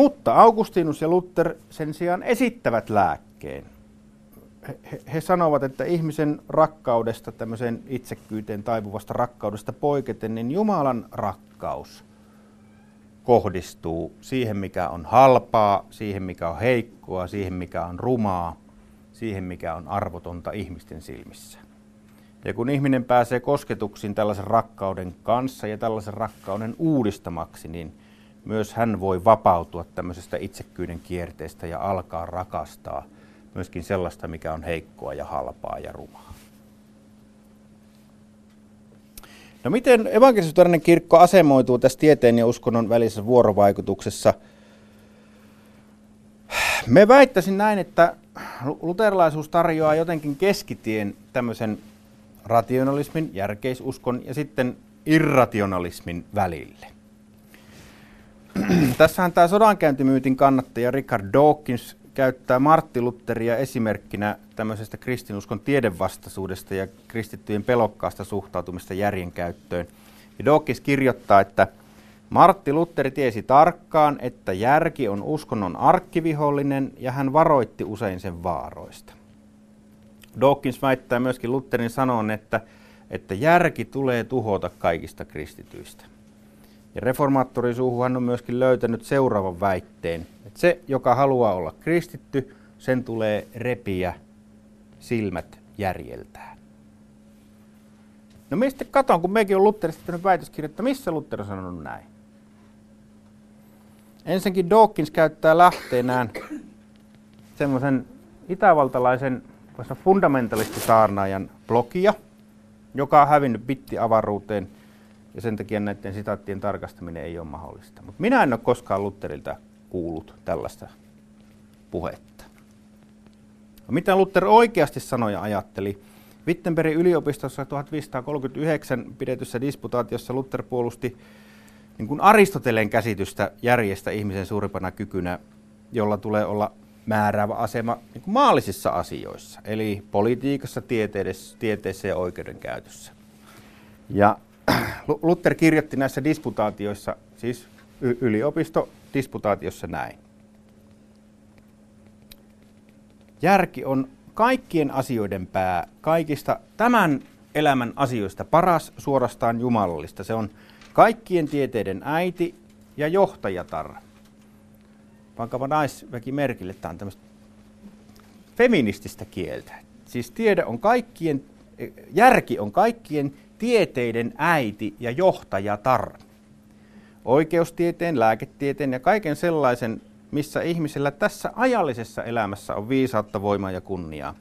Mutta Augustinus ja Luther sen sijaan esittävät lääkkeen. He, he sanovat, että ihmisen rakkaudesta, tämmöiseen itsekkyyteen taipuvasta rakkaudesta poiketen, niin Jumalan rakkaus kohdistuu siihen, mikä on halpaa, siihen, mikä on heikkoa, siihen, mikä on rumaa, siihen, mikä on arvotonta ihmisten silmissä. Ja kun ihminen pääsee kosketuksiin tällaisen rakkauden kanssa ja tällaisen rakkauden uudistamaksi, niin myös hän voi vapautua tämmöisestä itsekkyyden kierteestä ja alkaa rakastaa myöskin sellaista, mikä on heikkoa ja halpaa ja rumaa. No miten evankelisuutarinen kirkko asemoituu tässä tieteen ja uskonnon välisessä vuorovaikutuksessa? Me väittäisin näin, että luterilaisuus tarjoaa jotenkin keskitien tämmöisen rationalismin, järkeisuskon ja sitten irrationalismin välille. Tässähän tämä sodankäyntimyytin kannattaja Richard Dawkins käyttää Martti Lutheria esimerkkinä tämmöisestä kristinuskon tiedevastaisuudesta ja kristittyjen pelokkaasta suhtautumista järjen käyttöön. Ja Dawkins kirjoittaa, että Martti Lutteri tiesi tarkkaan, että järki on uskonnon arkkivihollinen ja hän varoitti usein sen vaaroista. Dawkins väittää myöskin Lutterin sanon, että, että järki tulee tuhota kaikista kristityistä. Ja reformaattori suuhuhan on myöskin löytänyt seuraavan väitteen, että se, joka haluaa olla kristitty, sen tulee repiä silmät järjeltään. No mistä katon, kun mekin on Lutterista tehnyt väitöskirjoittaa, missä Luther on sanonut näin? Ensinnäkin Dawkins käyttää lähteenään semmoisen itävaltalaisen fundamentalistisaarnaajan blogia, joka on hävinnyt bittiavaruuteen – ja sen takia näiden sitaattien tarkastaminen ei ole mahdollista. Mutta minä en ole koskaan Lutterilta kuullut tällaista puhetta. No, mitä Luther oikeasti sanoi ja ajatteli? Wittenbergin yliopistossa 1539 pidetyssä disputaatiossa Luther puolusti niin kuin Aristoteleen käsitystä järjestä ihmisen suurimpana kykynä, jolla tulee olla määräävä asema niin kuin maallisissa asioissa, eli politiikassa, tieteessä ja oikeudenkäytössä. Ja Luther kirjoitti näissä disputaatioissa, siis yliopisto-disputaatiossa näin. Järki on kaikkien asioiden pää, kaikista tämän elämän asioista paras, suorastaan jumalallista. Se on kaikkien tieteiden äiti ja johtajatar. Pankapa naisväki merkille, tämä on tämmöistä feminististä kieltä. Siis tiede on kaikkien, järki on kaikkien tieteiden äiti ja johtajatar. Oikeustieteen, lääketieteen ja kaiken sellaisen, missä ihmisellä tässä ajallisessa elämässä on viisautta, voimaa ja kunniaa.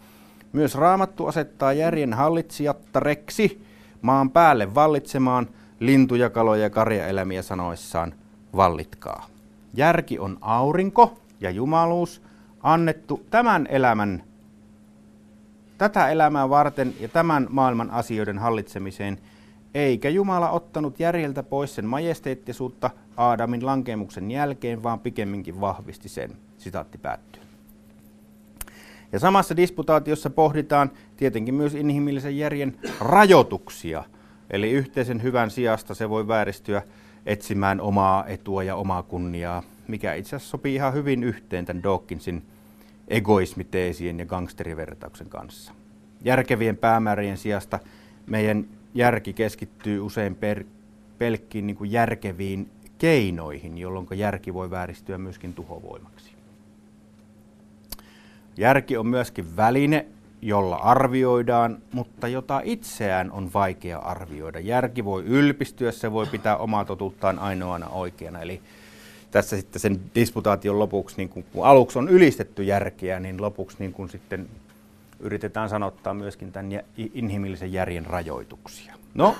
Myös raamattu asettaa järjen hallitsijattareksi maan päälle vallitsemaan lintuja, kaloja ja karjaelämiä sanoissaan vallitkaa. Järki on aurinko ja jumaluus annettu tämän elämän tätä elämää varten ja tämän maailman asioiden hallitsemiseen, eikä Jumala ottanut järjeltä pois sen majesteettisuutta Aadamin lankemuksen jälkeen, vaan pikemminkin vahvisti sen. Sitaatti päättyy. Ja samassa disputaatiossa pohditaan tietenkin myös inhimillisen järjen rajoituksia. Eli yhteisen hyvän sijasta se voi vääristyä etsimään omaa etua ja omaa kunniaa, mikä itse asiassa sopii ihan hyvin yhteen tämän Dawkinsin egoismiteesien ja gangsterivertauksen kanssa. Järkevien päämäärien sijasta meidän järki keskittyy usein per, pelkkiin niin kuin järkeviin keinoihin, jolloin järki voi vääristyä myöskin tuhovoimaksi. Järki on myöskin väline, jolla arvioidaan, mutta jota itseään on vaikea arvioida. Järki voi ylpistyä, se voi pitää omaa totuuttaan ainoana oikeana. Eli tässä sitten sen disputaation lopuksi, niin kun, kun aluksi on ylistetty järkeä, niin lopuksi niin kun sitten yritetään sanottaa myöskin tämän inhimillisen järjen rajoituksia. No,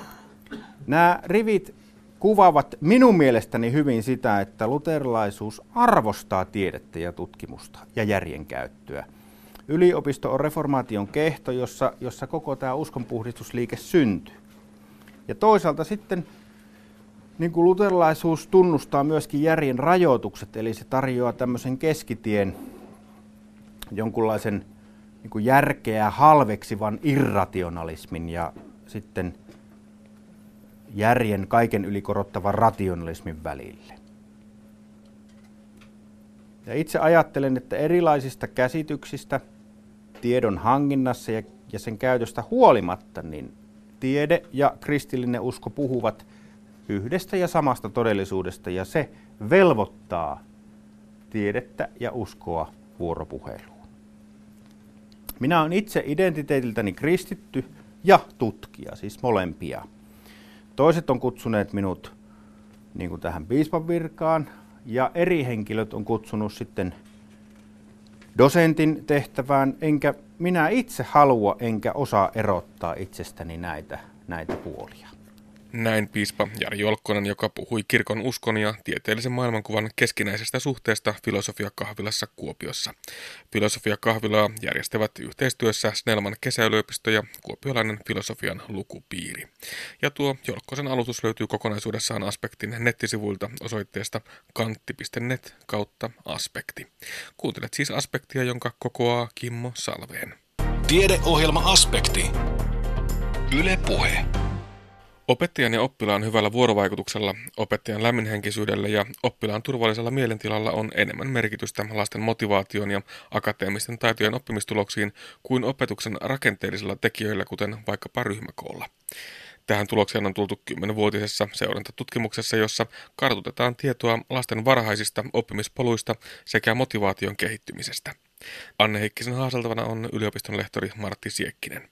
nämä rivit kuvaavat minun mielestäni hyvin sitä, että luterilaisuus arvostaa tiedettä ja tutkimusta ja järjen käyttöä. Yliopisto on reformaation kehto, jossa, jossa koko tämä uskonpuhdistusliike syntyy. Ja toisaalta sitten niin kuin luterilaisuus tunnustaa myöskin järjen rajoitukset, eli se tarjoaa tämmöisen keskitien jonkunlaisen niin kuin järkeä halveksivan irrationalismin ja sitten järjen kaiken ylikorottavan rationalismin välille. Ja itse ajattelen, että erilaisista käsityksistä tiedon hankinnassa ja, sen käytöstä huolimatta, niin tiede ja kristillinen usko puhuvat yhdestä ja samasta todellisuudesta, ja se velvoittaa tiedettä ja uskoa vuoropuheluun. Minä olen itse identiteetiltäni kristitty ja tutkija, siis molempia. Toiset on kutsuneet minut niin kuin tähän piispan virkaan, ja eri henkilöt on kutsunut sitten dosentin tehtävään, enkä minä itse halua enkä osaa erottaa itsestäni näitä, näitä puolia. Näin piispa Jari Jolkkonen, joka puhui kirkon uskon ja tieteellisen maailmankuvan keskinäisestä suhteesta filosofiakahvilassa Kuopiossa. Filosofiakahvilaa järjestävät yhteistyössä Snellman kesäyliopisto ja kuopiolainen filosofian lukupiiri. Ja tuo Jolkkosen alustus löytyy kokonaisuudessaan Aspektin nettisivuilta osoitteesta kantti.net kautta aspekti. Kuuntelet siis Aspektia, jonka kokoaa Kimmo Salveen. Tiedeohjelma Aspekti. Yle Puhe. Opettajan ja oppilaan hyvällä vuorovaikutuksella, opettajan lämminhenkisyydellä ja oppilaan turvallisella mielentilalla on enemmän merkitystä lasten motivaation ja akateemisten taitojen oppimistuloksiin kuin opetuksen rakenteellisilla tekijöillä, kuten vaikkapa ryhmäkoolla. Tähän tulokseen on tultu kymmenvuotisessa seurantatutkimuksessa, jossa kartutetaan tietoa lasten varhaisista oppimispoluista sekä motivaation kehittymisestä. Anne Heikkisen haaseltavana on yliopiston lehtori Martti Siekkinen.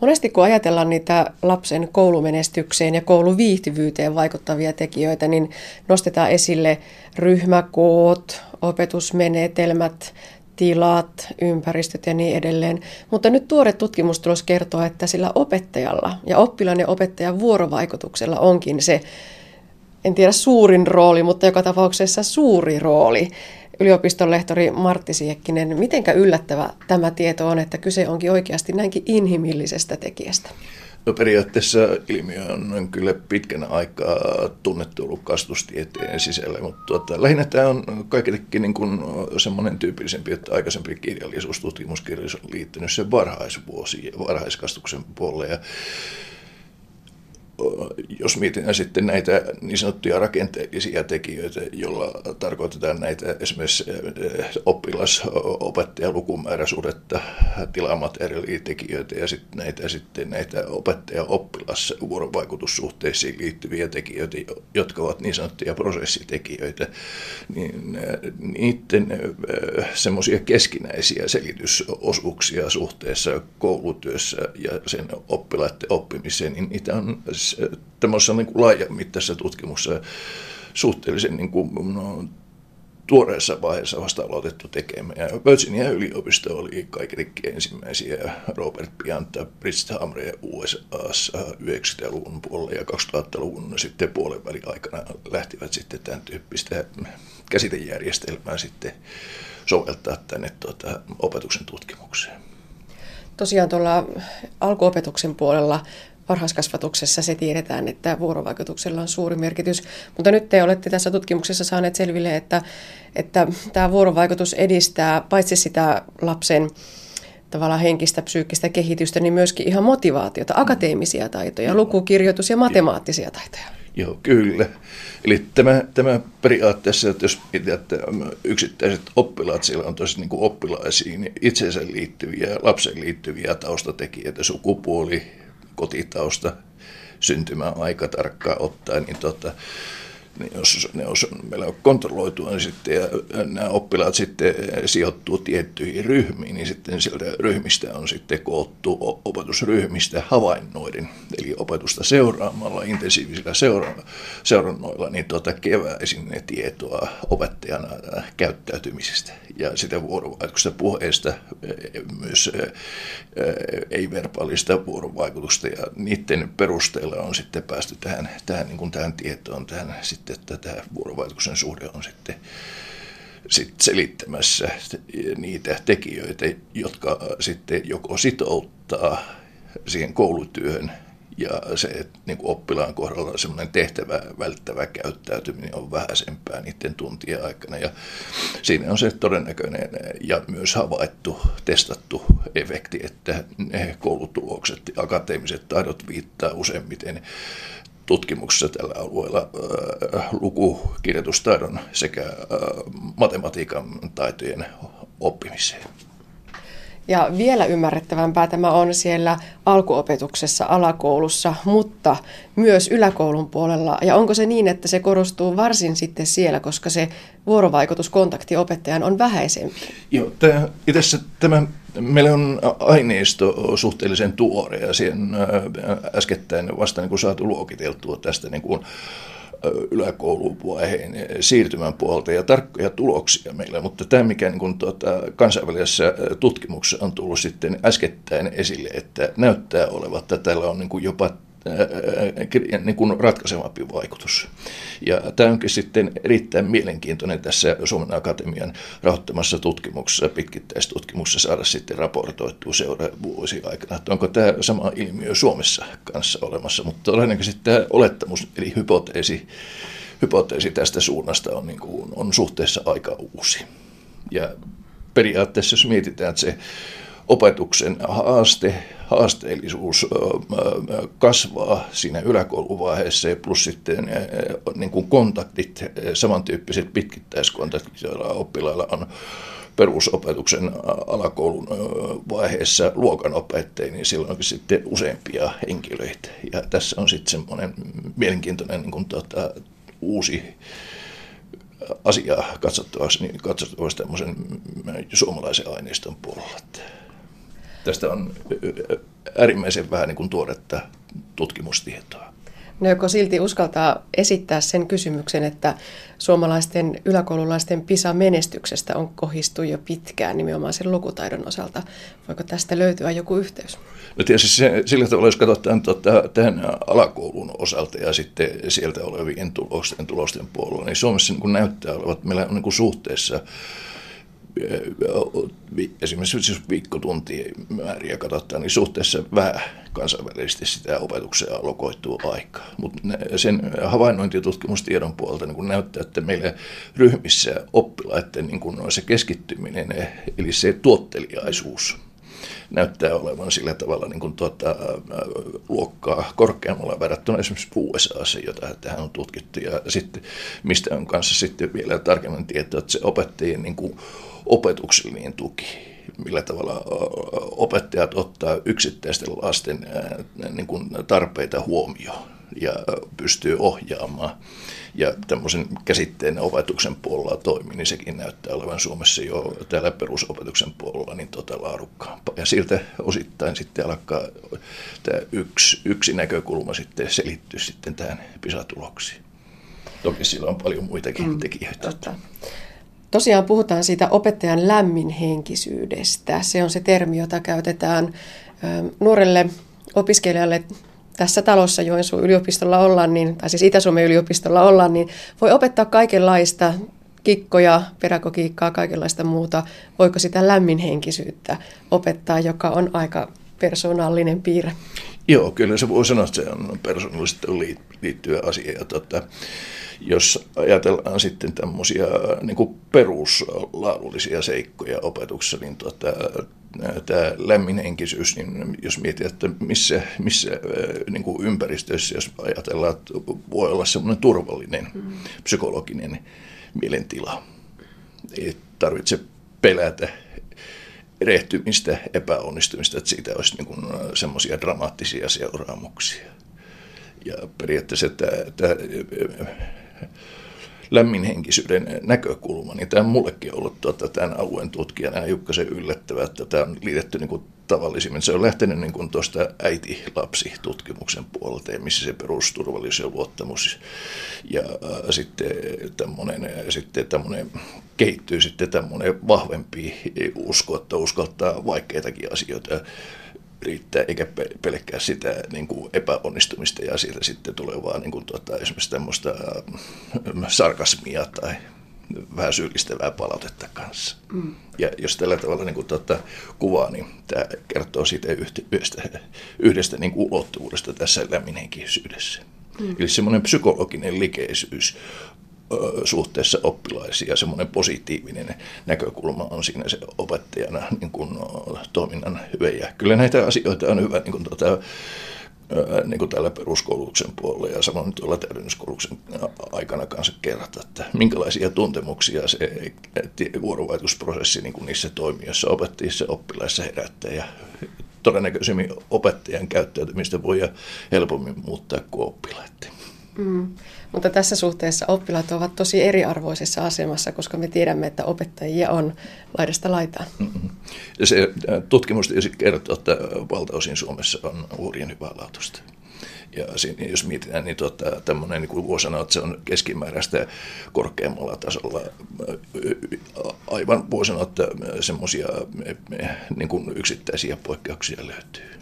Monesti kun ajatellaan niitä lapsen koulumenestykseen ja kouluviihtyvyyteen vaikuttavia tekijöitä, niin nostetaan esille ryhmäkoot, opetusmenetelmät, tilat, ympäristöt ja niin edelleen. Mutta nyt tuore tutkimustulos kertoo, että sillä opettajalla ja oppilaan ja opettajan vuorovaikutuksella onkin se, en tiedä suurin rooli, mutta joka tapauksessa suuri rooli yliopiston lehtori Martti Siekkinen, mitenkä yllättävä tämä tieto on, että kyse onkin oikeasti näinkin inhimillisestä tekijästä? No periaatteessa ilmiö on kyllä pitkän aikaa tunnettu ollut kastustieteen sisällä, mutta tuota, lähinnä tämä on kaikillekin niin kuin semmoinen tyypillisempi, että aikaisempi kirjallisuus, tutkimuskirjallisuus on liittynyt sen varhaisvuosiin ja varhaiskastuksen puolelle. Ja jos mietitään sitten näitä niin sanottuja rakenteellisia tekijöitä, joilla tarkoitetaan näitä esimerkiksi eh, oppilas, opettaja, lukumääräsuhdetta, tilamateriaalitekijöitä ja sitten näitä, sitten näitä opettaja, oppilas, vuorovaikutussuhteisiin liittyviä tekijöitä, jotka ovat niin sanottuja prosessitekijöitä, niin eh, niiden eh, semmoisia keskinäisiä selitysosuuksia suhteessa koulutyössä ja sen oppilaiden oppimiseen, niin niitä on tämmöisessä niin kuin laajamittaisessa tutkimuksessa suhteellisen niin kuin, no, tuoreessa vaiheessa vasta aloitettu tekemään. Virginia yliopisto oli kaikillekin ensimmäisiä Robert Pianta, Bristol ja USA 90-luvun puolella ja 2000-luvun sitten puolen välin aikana lähtivät sitten tämän tyyppistä käsitejärjestelmää sitten soveltaa tänne tuota, opetuksen tutkimukseen. Tosiaan tuolla alkuopetuksen puolella varhaiskasvatuksessa se tiedetään, että vuorovaikutuksella on suuri merkitys. Mutta nyt te olette tässä tutkimuksessa saaneet selville, että, että tämä vuorovaikutus edistää paitsi sitä lapsen tavallaan henkistä, psyykkistä kehitystä, niin myöskin ihan motivaatiota, akateemisia taitoja, lukukirjoitus ja matemaattisia taitoja. Joo, kyllä. Eli tämä, tämä periaatteessa, että jos että yksittäiset oppilaat, siellä on tosi niin kuin oppilaisiin itseensä liittyviä, lapsen liittyviä taustatekijöitä, sukupuoli, kotitausta, syntymäaika tarkkaan ottaen, niin tota, niin jos ne on meillä on kontrolloitua, niin sitten ja nämä oppilaat sitten sijoittuu tiettyihin ryhmiin, niin sitten sieltä ryhmistä on sitten koottu opetusryhmistä havainnoiden, eli opetusta seuraamalla, intensiivisillä seura- seurannoilla, niin tuota keväisin ne tietoa opettajan käyttäytymisestä. Ja sitä vuorovaikutusta puheesta, myös ei-verbaalista vuorovaikutusta, ja niiden perusteella on sitten päästy tähän, tähän, niin kuin tähän tietoon, tähän sitten sitten, että tämä vuorovaikutuksen suhde on sitten sit selittämässä niitä tekijöitä, jotka sitten joko sitouttaa siihen koulutyöhön ja se, että niin kuin oppilaan kohdalla semmoinen tehtävä välttävä käyttäytyminen on vähäisempää niiden tuntien aikana. Ja siinä on se todennäköinen ja myös havaittu, testattu efekti, että ne koulutulokset, akateemiset taidot viittaa useimmiten tutkimuksessa tällä alueella lukukirjoitustaidon sekä matematiikan taitojen oppimiseen. Ja vielä ymmärrettävämpää tämä on siellä alkuopetuksessa, alakoulussa, mutta myös yläkoulun puolella. Ja onko se niin, että se korostuu varsin sitten siellä, koska se vuorovaikutuskontakti opettajan on vähäisempi? Joo, tämä, itse tämä, meillä on aineisto suhteellisen tuore ja siihen äskettäin vasta niin kuin saatu luokiteltua tästä niin kuin yläkouluvaiheen siirtymän puolta ja tarkkoja tuloksia meillä, mutta tämä mikä niin kuin, tuota, kansainvälisessä tutkimuksessa on tullut sitten äskettäin esille, että näyttää olevan, että tällä on niin kuin jopa niin kuin ratkaisevampi vaikutus. Ja tämä onkin sitten erittäin mielenkiintoinen tässä Suomen Akatemian rahoittamassa tutkimuksessa, pitkittäistutkimuksessa saada sitten raportoitua seuraavan vuosien aikana, että onko tämä sama ilmiö Suomessa kanssa olemassa, mutta todennäköisesti tämä olettamus, eli hypoteesi, hypoteesi tästä suunnasta on, niin kuin, on suhteessa aika uusi. Ja periaatteessa, jos mietitään, että se opetuksen haaste, haasteellisuus kasvaa siinä yläkouluvaiheessa ja plus sitten niin kuin kontaktit, samantyyppiset pitkittäiskontaktit, joilla oppilailla on perusopetuksen alakoulun vaiheessa luokanopettajia, niin silloin onkin sitten useampia henkilöitä. Ja tässä on sitten semmoinen mielenkiintoinen niin kuin, tuota, uusi asia katsottavaksi, niin katsottavaksi tämmöisen suomalaisen aineiston puolella. Tästä on äärimmäisen vähän niin kuin tuoretta tutkimustietoa. No joko silti uskaltaa esittää sen kysymyksen, että suomalaisten yläkoululaisten PISA-menestyksestä on kohistu jo pitkään nimenomaan sen lukutaidon osalta. Voiko tästä löytyä joku yhteys? No tietysti se, sillä tavalla, jos katsotaan tuota, tähän alakoulun osalta ja sitten sieltä olevien tulosten, tulosten puolella, niin Suomessa niin näyttää olevan, että meillä on niin suhteessa esimerkiksi jos viikkotuntien määriä katsotaan, niin suhteessa vähän kansainvälisesti sitä opetukseen allokoituu aikaa. Mutta sen havainnointi- ja tutkimustiedon puolelta niin näyttää, että meillä ryhmissä oppilaiden niin se keskittyminen, eli se tuotteliaisuus, näyttää olevan sillä tavalla niin kuin tuota, luokkaa korkeammalla verrattuna esimerkiksi USAssa, jota tähän on tutkittu. Ja sitten, mistä on kanssa sitten vielä tarkemmin tietoa, että se opettajien niin kuin opetuksellinen tuki, millä tavalla opettajat ottaa yksittäisten lasten niin kuin tarpeita huomioon ja pystyy ohjaamaan. Ja tämmöisen käsitteen opetuksen puolella toimii, niin sekin näyttää olevan Suomessa jo täällä perusopetuksen puolella niin tota laadukkaampaa. Ja siltä osittain sitten alkaa tämä yksi, yksi näkökulma sitten selittyä sitten tähän PISA-tuloksiin. Toki sillä on paljon muitakin mm, tekijöitä. Totta. Tosiaan puhutaan siitä opettajan lämminhenkisyydestä. Se on se termi, jota käytetään nuorelle opiskelijalle tässä talossa Joensuun yliopistolla ollaan, niin, tai siis Itä-Suomen yliopistolla ollaan, niin voi opettaa kaikenlaista kikkoja, pedagogiikkaa, kaikenlaista muuta. Voiko sitä lämminhenkisyyttä opettaa, joka on aika persoonallinen piirre? Joo, kyllä se voi sanoa, että se on persoonallisesti liittyvä asia. Ja tota, jos ajatellaan sitten tämmöisiä niin peruslaadullisia seikkoja opetuksessa, niin tota, tämä lämminhenkisyys, niin jos mietit, että missä, missä niin kuin ympäristössä, jos ajatellaan, että voi olla semmoinen turvallinen mm. psykologinen mielentila. Ei tarvitse pelätä erehtymistä, epäonnistumista, että siitä olisi niin semmoisia dramaattisia seuraamuksia. Ja periaatteessa tämä, tämä lämminhenkisyyden näkökulma, niin tämä on mullekin ollut tuota, tämän alueen tutkijana hiukkasen yllättävää, että tämä on liitetty niin kuin tavallisimmin. Se on lähtenyt niin kuin tuosta äiti-lapsi-tutkimuksen puolelta, missä se perusturvallisuus ja luottamus. Ja äh, sitten tämmöinen, sitten tämmöinen kehittyy sitten tämmöinen vahvempi usko, että uskaltaa vaikeitakin asioita riittää, eikä pelkkää sitä niin kuin epäonnistumista ja siitä sitten tulee vaan niin kuin, tuota, esimerkiksi tämmöistä äh, sarkasmia tai vähän syyllistävää palautetta kanssa. Mm. Ja jos tällä tavalla niin kuin, tuota, kuvaa, niin tämä kertoo siitä yhdestä, yhdestä niin kuin ulottuvuudesta tässä lämminhenkisyydessä. Mm. Eli semmoinen psykologinen likeisyys suhteessa oppilaisiin ja semmoinen positiivinen näkökulma on siinä se opettajana niin kuin, toiminnan hyvä. Ja kyllä näitä asioita on hyvä niin kuin, tuota, niin kuin tällä peruskoulutuksen puolella ja samoin tuolla täydennyskoulutuksen aikana kanssa kerrata, että minkälaisia tuntemuksia se vuorovaikutusprosessi niin kuin niissä toimijoissa, opettajissa oppilaissa herättää ja todennäköisemmin opettajan käyttäytymistä voi helpommin muuttaa kuin oppilaiden. Mm. Mutta tässä suhteessa oppilaat ovat tosi eriarvoisessa asemassa, koska me tiedämme, että opettajia on laidasta laitaan. Mm-hmm. Ja se äh, tutkimus kertoo, että valtaosin Suomessa on uhrien hyvälaatuista. Ja siinä, jos mietitään, niin tuota, tämmöinen, niin voi sanoa, että se on keskimääräistä korkeammalla tasolla. Äh, aivan voi sanoa, että semmoisia äh, niin yksittäisiä poikkeuksia löytyy.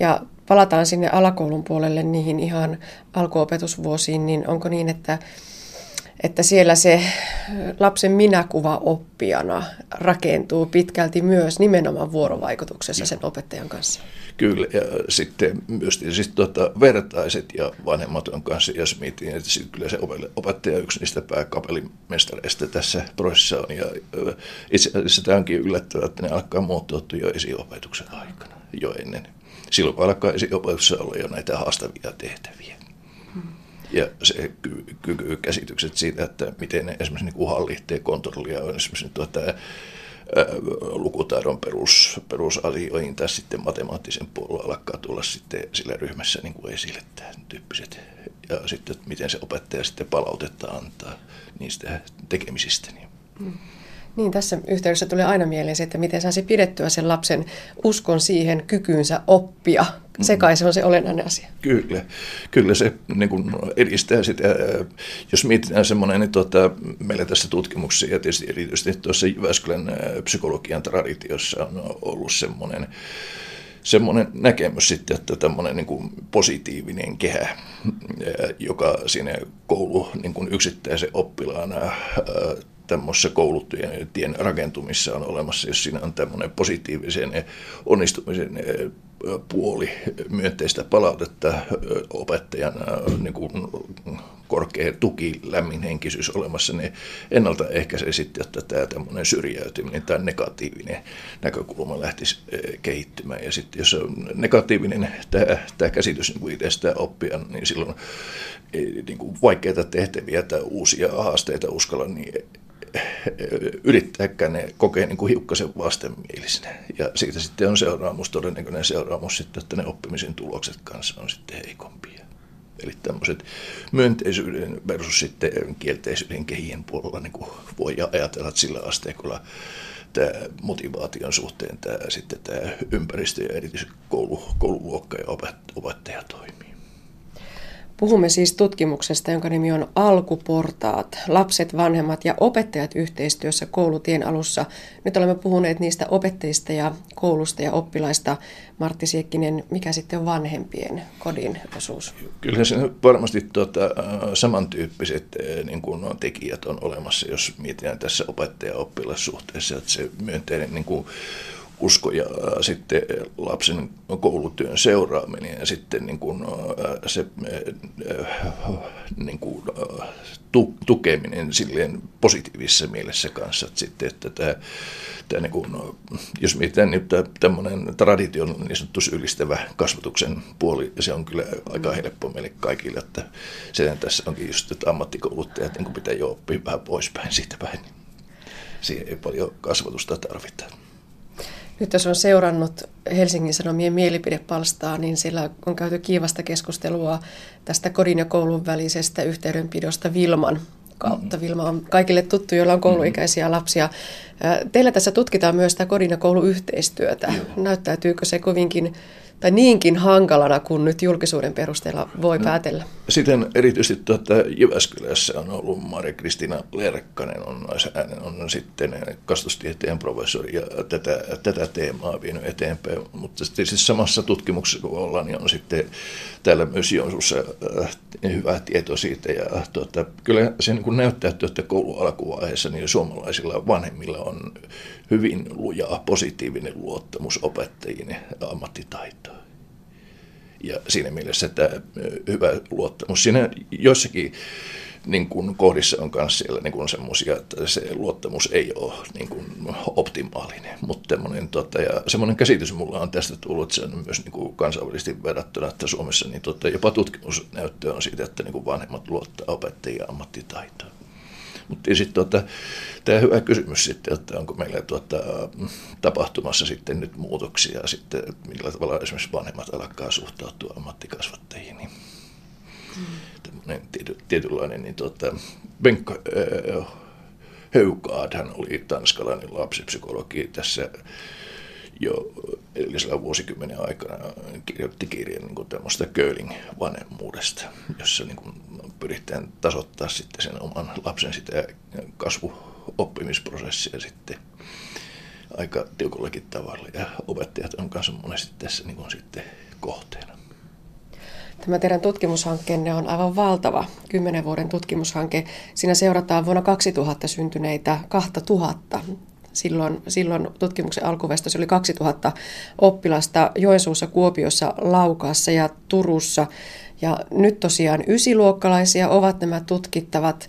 Ja palataan sinne alakoulun puolelle niihin ihan alkuopetusvuosiin, niin onko niin, että, että siellä se lapsen minäkuva oppijana rakentuu pitkälti myös nimenomaan vuorovaikutuksessa sen opettajan kanssa? Kyllä, ja sitten myös tietysti tuota, vertaiset ja vanhemmat on kanssa, jos mietin, että sitten kyllä se opettaja yksi niistä pääkapelimestareista tässä prosessissa on, ja itse asiassa tämä onkin yllättävää, että ne alkaa muuttua jo esiopetuksen aikana, jo ennen silloin alkaa esiopetuksessa olla jo näitä haastavia tehtäviä. Hmm. Ja se ky- ky- käsitykset siitä, että miten ne esimerkiksi niin hallitteen kontrollia on esimerkiksi tuota, lukutaidon perus, perusasioihin tai sitten matemaattisen puolella alkaa tulla sitten sillä ryhmässä niin kuin esille tämän tyyppiset. Ja sitten, että miten se opettaja sitten palautetta antaa niistä tekemisistä. Niin. Hmm. Niin, tässä yhteydessä tulee aina mieleen se, että miten saisi pidettyä sen lapsen uskon siihen kykyynsä oppia. Se kai se on se olennainen asia. Kyllä, kyllä se niin kuin edistää sitä. Jos mietitään semmoinen, niin tuota, meillä tässä tutkimuksessa ja tietysti erityisesti tuossa Jyväskylän psykologian traditiossa on ollut semmoinen, semmoinen näkemys sitten, että tämmöinen niin kuin positiivinen kehä, joka siinä koulu niin kuin yksittäisen oppilaana tämmöisessä koulutien rakentumissa on olemassa, jos siinä on tämmöinen positiivisen onnistumisen puoli myönteistä palautetta opettajan niin kuin korkea tuki, lämminhenkisyys olemassa, niin ennaltaehkäisee sitten, että tämä tämmöinen syrjäytyminen tai negatiivinen näkökulma lähtisi kehittymään. Ja sitten jos on negatiivinen tämä, tämä käsitys niin kuin itsestä oppia, niin silloin niin kuin vaikeita tehtäviä tai uusia haasteita uskalla, niin yrittääkään ne kokee niin kuin hiukkasen vastenmielisenä. Ja siitä sitten on seuraamus, todennäköinen seuraamus sitten, että ne oppimisen tulokset kanssa on sitten heikompia. Eli tämmöiset myönteisyyden versus sitten kielteisyyden kehien puolella niin kuin voi ajatella, että sillä asteikolla tämä motivaation suhteen tämä, sitten tämä ympäristö ja erityisesti koulu, koululuokka ja opettaja toimii. Puhumme siis tutkimuksesta, jonka nimi on Alkuportaat, lapset, vanhemmat ja opettajat yhteistyössä koulutien alussa. Nyt olemme puhuneet niistä opettajista ja koulusta ja oppilaista. Martti Siekkinen, mikä sitten on vanhempien kodin osuus? Kyllä se varmasti tuota, samantyyppiset niin kuin tekijät on olemassa, jos mietitään tässä opettaja-oppilassuhteessa, että se myönteinen niin kuin, usko ja sitten lapsen koulutyön seuraaminen ja sitten niin kuin se niin kuin tukeminen silleen positiivisessa mielessä kanssa. Että sitten, että tämä, tämä niin kuin, jos mietitään niin tämmöinen tradition niin sanottu syyllistävä kasvatuksen puoli, se on kyllä aika helppo meille kaikille, että se tässä onkin just, että ammattikouluttajat niin pitää jo oppia vähän poispäin siitä päin. Niin siihen ei paljon kasvatusta tarvita. Nyt jos on seurannut Helsingin Sanomien mielipidepalstaa, niin siellä on käyty kiivasta keskustelua tästä kodin ja koulun välisestä yhteydenpidosta Vilman kautta. Mm-hmm. Vilma on kaikille tuttu, joilla on kouluikäisiä lapsia. Teillä tässä tutkitaan myös sitä kodin ja kouluyhteistyötä. Näyttäytyykö se kovinkin tai niinkin hankalana kuin nyt julkisuuden perusteella voi no, päätellä? Sitten erityisesti tuota, Jyväskylässä on ollut Mari Kristina Lerkkanen, on, on sitten kastustieteen professori ja tätä, tätä teemaa vienyt eteenpäin. Mutta siis samassa tutkimuksessa kun ollaan, niin on sitten täällä myös Joensuussa äh, hyvä tieto siitä. Ja, tuota, kyllä se niin näyttää, että koulun alkuvaiheessa niin suomalaisilla vanhemmilla on hyvin luja positiivinen luottamus opettajiin ja ammattitaitoon. Ja siinä mielessä tämä hyvä luottamus. Siinä jossakin niin kuin kohdissa on myös siellä niin semmoisia, että se luottamus ei ole niin kuin optimaalinen. Mutta tota, ja semmoinen käsitys mulla on tästä tullut, että se on myös niin kuin kansainvälisesti verrattuna, että Suomessa niin tota, jopa tutkimusnäyttö on siitä, että niin kuin vanhemmat luottaa opettajia ammattitaitoon. Mutta sitten tuota, tämä hyvä kysymys sitten, että onko meillä tuota, tapahtumassa sitten nyt muutoksia sitten, millä tavalla esimerkiksi vanhemmat alkaa suhtautua ammattikasvattajiin. Niin mm. Tiety, tietynlainen, niin tuota, Benko äh, hän oli tanskalainen lapsipsykologi tässä jo edellisellä vuosikymmenen aikana kirjoitti kirjan niin tämmöistä Köling vanhemmuudesta, jossa niin kuin pyritään tasoittaa sitten sen oman lapsen sitä kasvuoppimisprosessia sitten aika tiukallakin tavalla. Ja opettajat on myös monesti tässä niin kuin sitten kohteena. Tämä teidän tutkimushankkeenne on aivan valtava, kymmenen vuoden tutkimushanke. Siinä seurataan vuonna 2000 syntyneitä 2000 Silloin, silloin tutkimuksen alkuvestossa oli 2000 oppilasta Joensuussa, Kuopiossa, Laukaassa ja Turussa. Ja nyt tosiaan ysiluokkalaisia ovat nämä tutkittavat.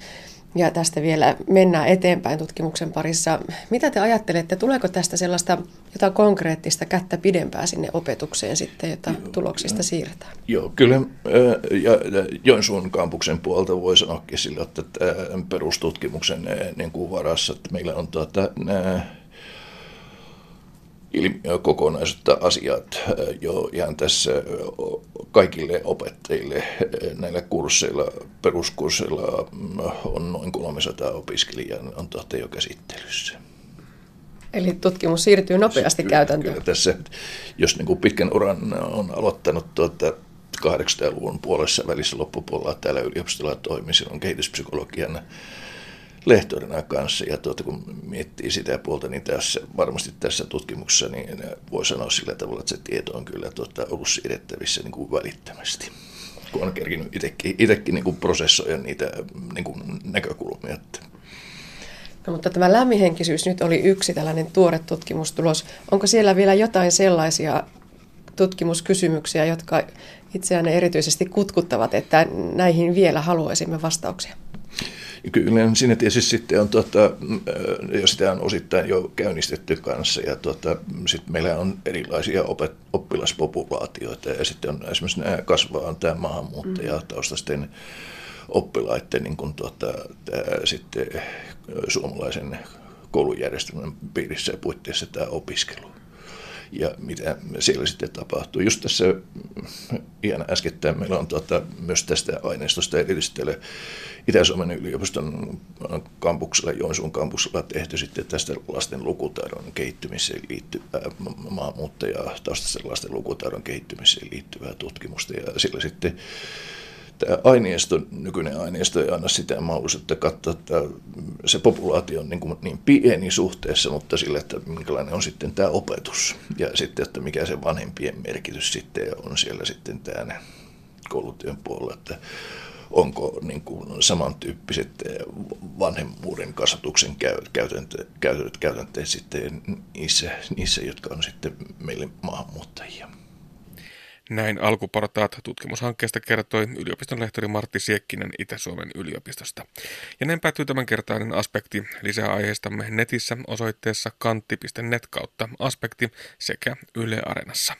Ja tästä vielä mennään eteenpäin tutkimuksen parissa. Mitä te ajattelette, tuleeko tästä sellaista jotain konkreettista kättä pidempää sinne opetukseen sitten, jota tuloksista siirretään? Joo, kyllä ja Joensuun kampuksen puolta voi sanoakin sillä, että perustutkimuksen niin kuin varassa, että meillä on tuota, ilmiökokonaisuutta asiat jo ihan tässä kaikille opettajille näillä kursseilla, peruskursseilla mm, on noin 300 opiskelijaa, on tuotta jo käsittelyssä. Eli tutkimus siirtyy nopeasti kyllä, käytäntöön. Kyllä tässä, jos niin kuin pitkän uran on aloittanut tuota 80-luvun puolessa välissä loppupuolella täällä yliopistolla toimi silloin kehityspsykologian lehtorina kanssa. Ja tuota, kun miettii sitä puolta, niin tässä, varmasti tässä tutkimuksessa niin voi sanoa sillä tavalla, että se tieto on kyllä tuota, ollut siirrettävissä niin kuin välittömästi kun on kerkinyt itsekin, itsekin niin kuin prosessoida niitä niin kuin näkökulmia. No, mutta tämä lämminhenkisyys nyt oli yksi tällainen tuore tutkimustulos. Onko siellä vielä jotain sellaisia tutkimuskysymyksiä, jotka itseään erityisesti kutkuttavat, että näihin vielä haluaisimme vastauksia? Kyllä siinä tietysti sitten on, tuota, jo sitä on osittain jo käynnistetty kanssa ja tuota, sitten meillä on erilaisia opet, oppilaspopulaatioita ja sitten on esimerkiksi nämä kasvaa on tämä maahanmuuttajataustaisten oppilaiden niin kuin tuota, tämä, sitten suomalaisen koulujärjestelmän piirissä ja puitteissa tämä opiskelu ja mitä siellä sitten tapahtuu. Just tässä ihan äskettäin meillä on tuota, myös tästä aineistosta erityisesti Itä-Suomen yliopiston kampuksella, Joensuun kampuksella tehty sitten tästä lasten lukutaidon kehittymiseen liittyvää maahanmuuttajaa, taustaisten lasten lukutaidon kehittymiseen liittyvää tutkimusta ja sillä sitten tämä aineisto, nykyinen aineisto ei anna sitä mahdollisuutta katsoa, että se populaatio on niin, kuin niin pieni suhteessa, mutta sille, että minkälainen on sitten tämä opetus ja sitten, että mikä se vanhempien merkitys sitten on siellä sitten tämä koulutyön puolella, että onko niin kuin samantyyppiset vanhemmuuden kasvatuksen käytänteet, käytänteet sitten niissä, niissä, jotka on sitten meille maahanmuuttajia. Näin alkuportaat tutkimushankkeesta kertoi yliopiston lehtori Martti Siekkinen Itä-Suomen yliopistosta. Ja näin päättyy tämänkertainen aspekti. Lisää aiheistamme netissä osoitteessa kantti.net kautta aspekti sekä Yle Areenassa.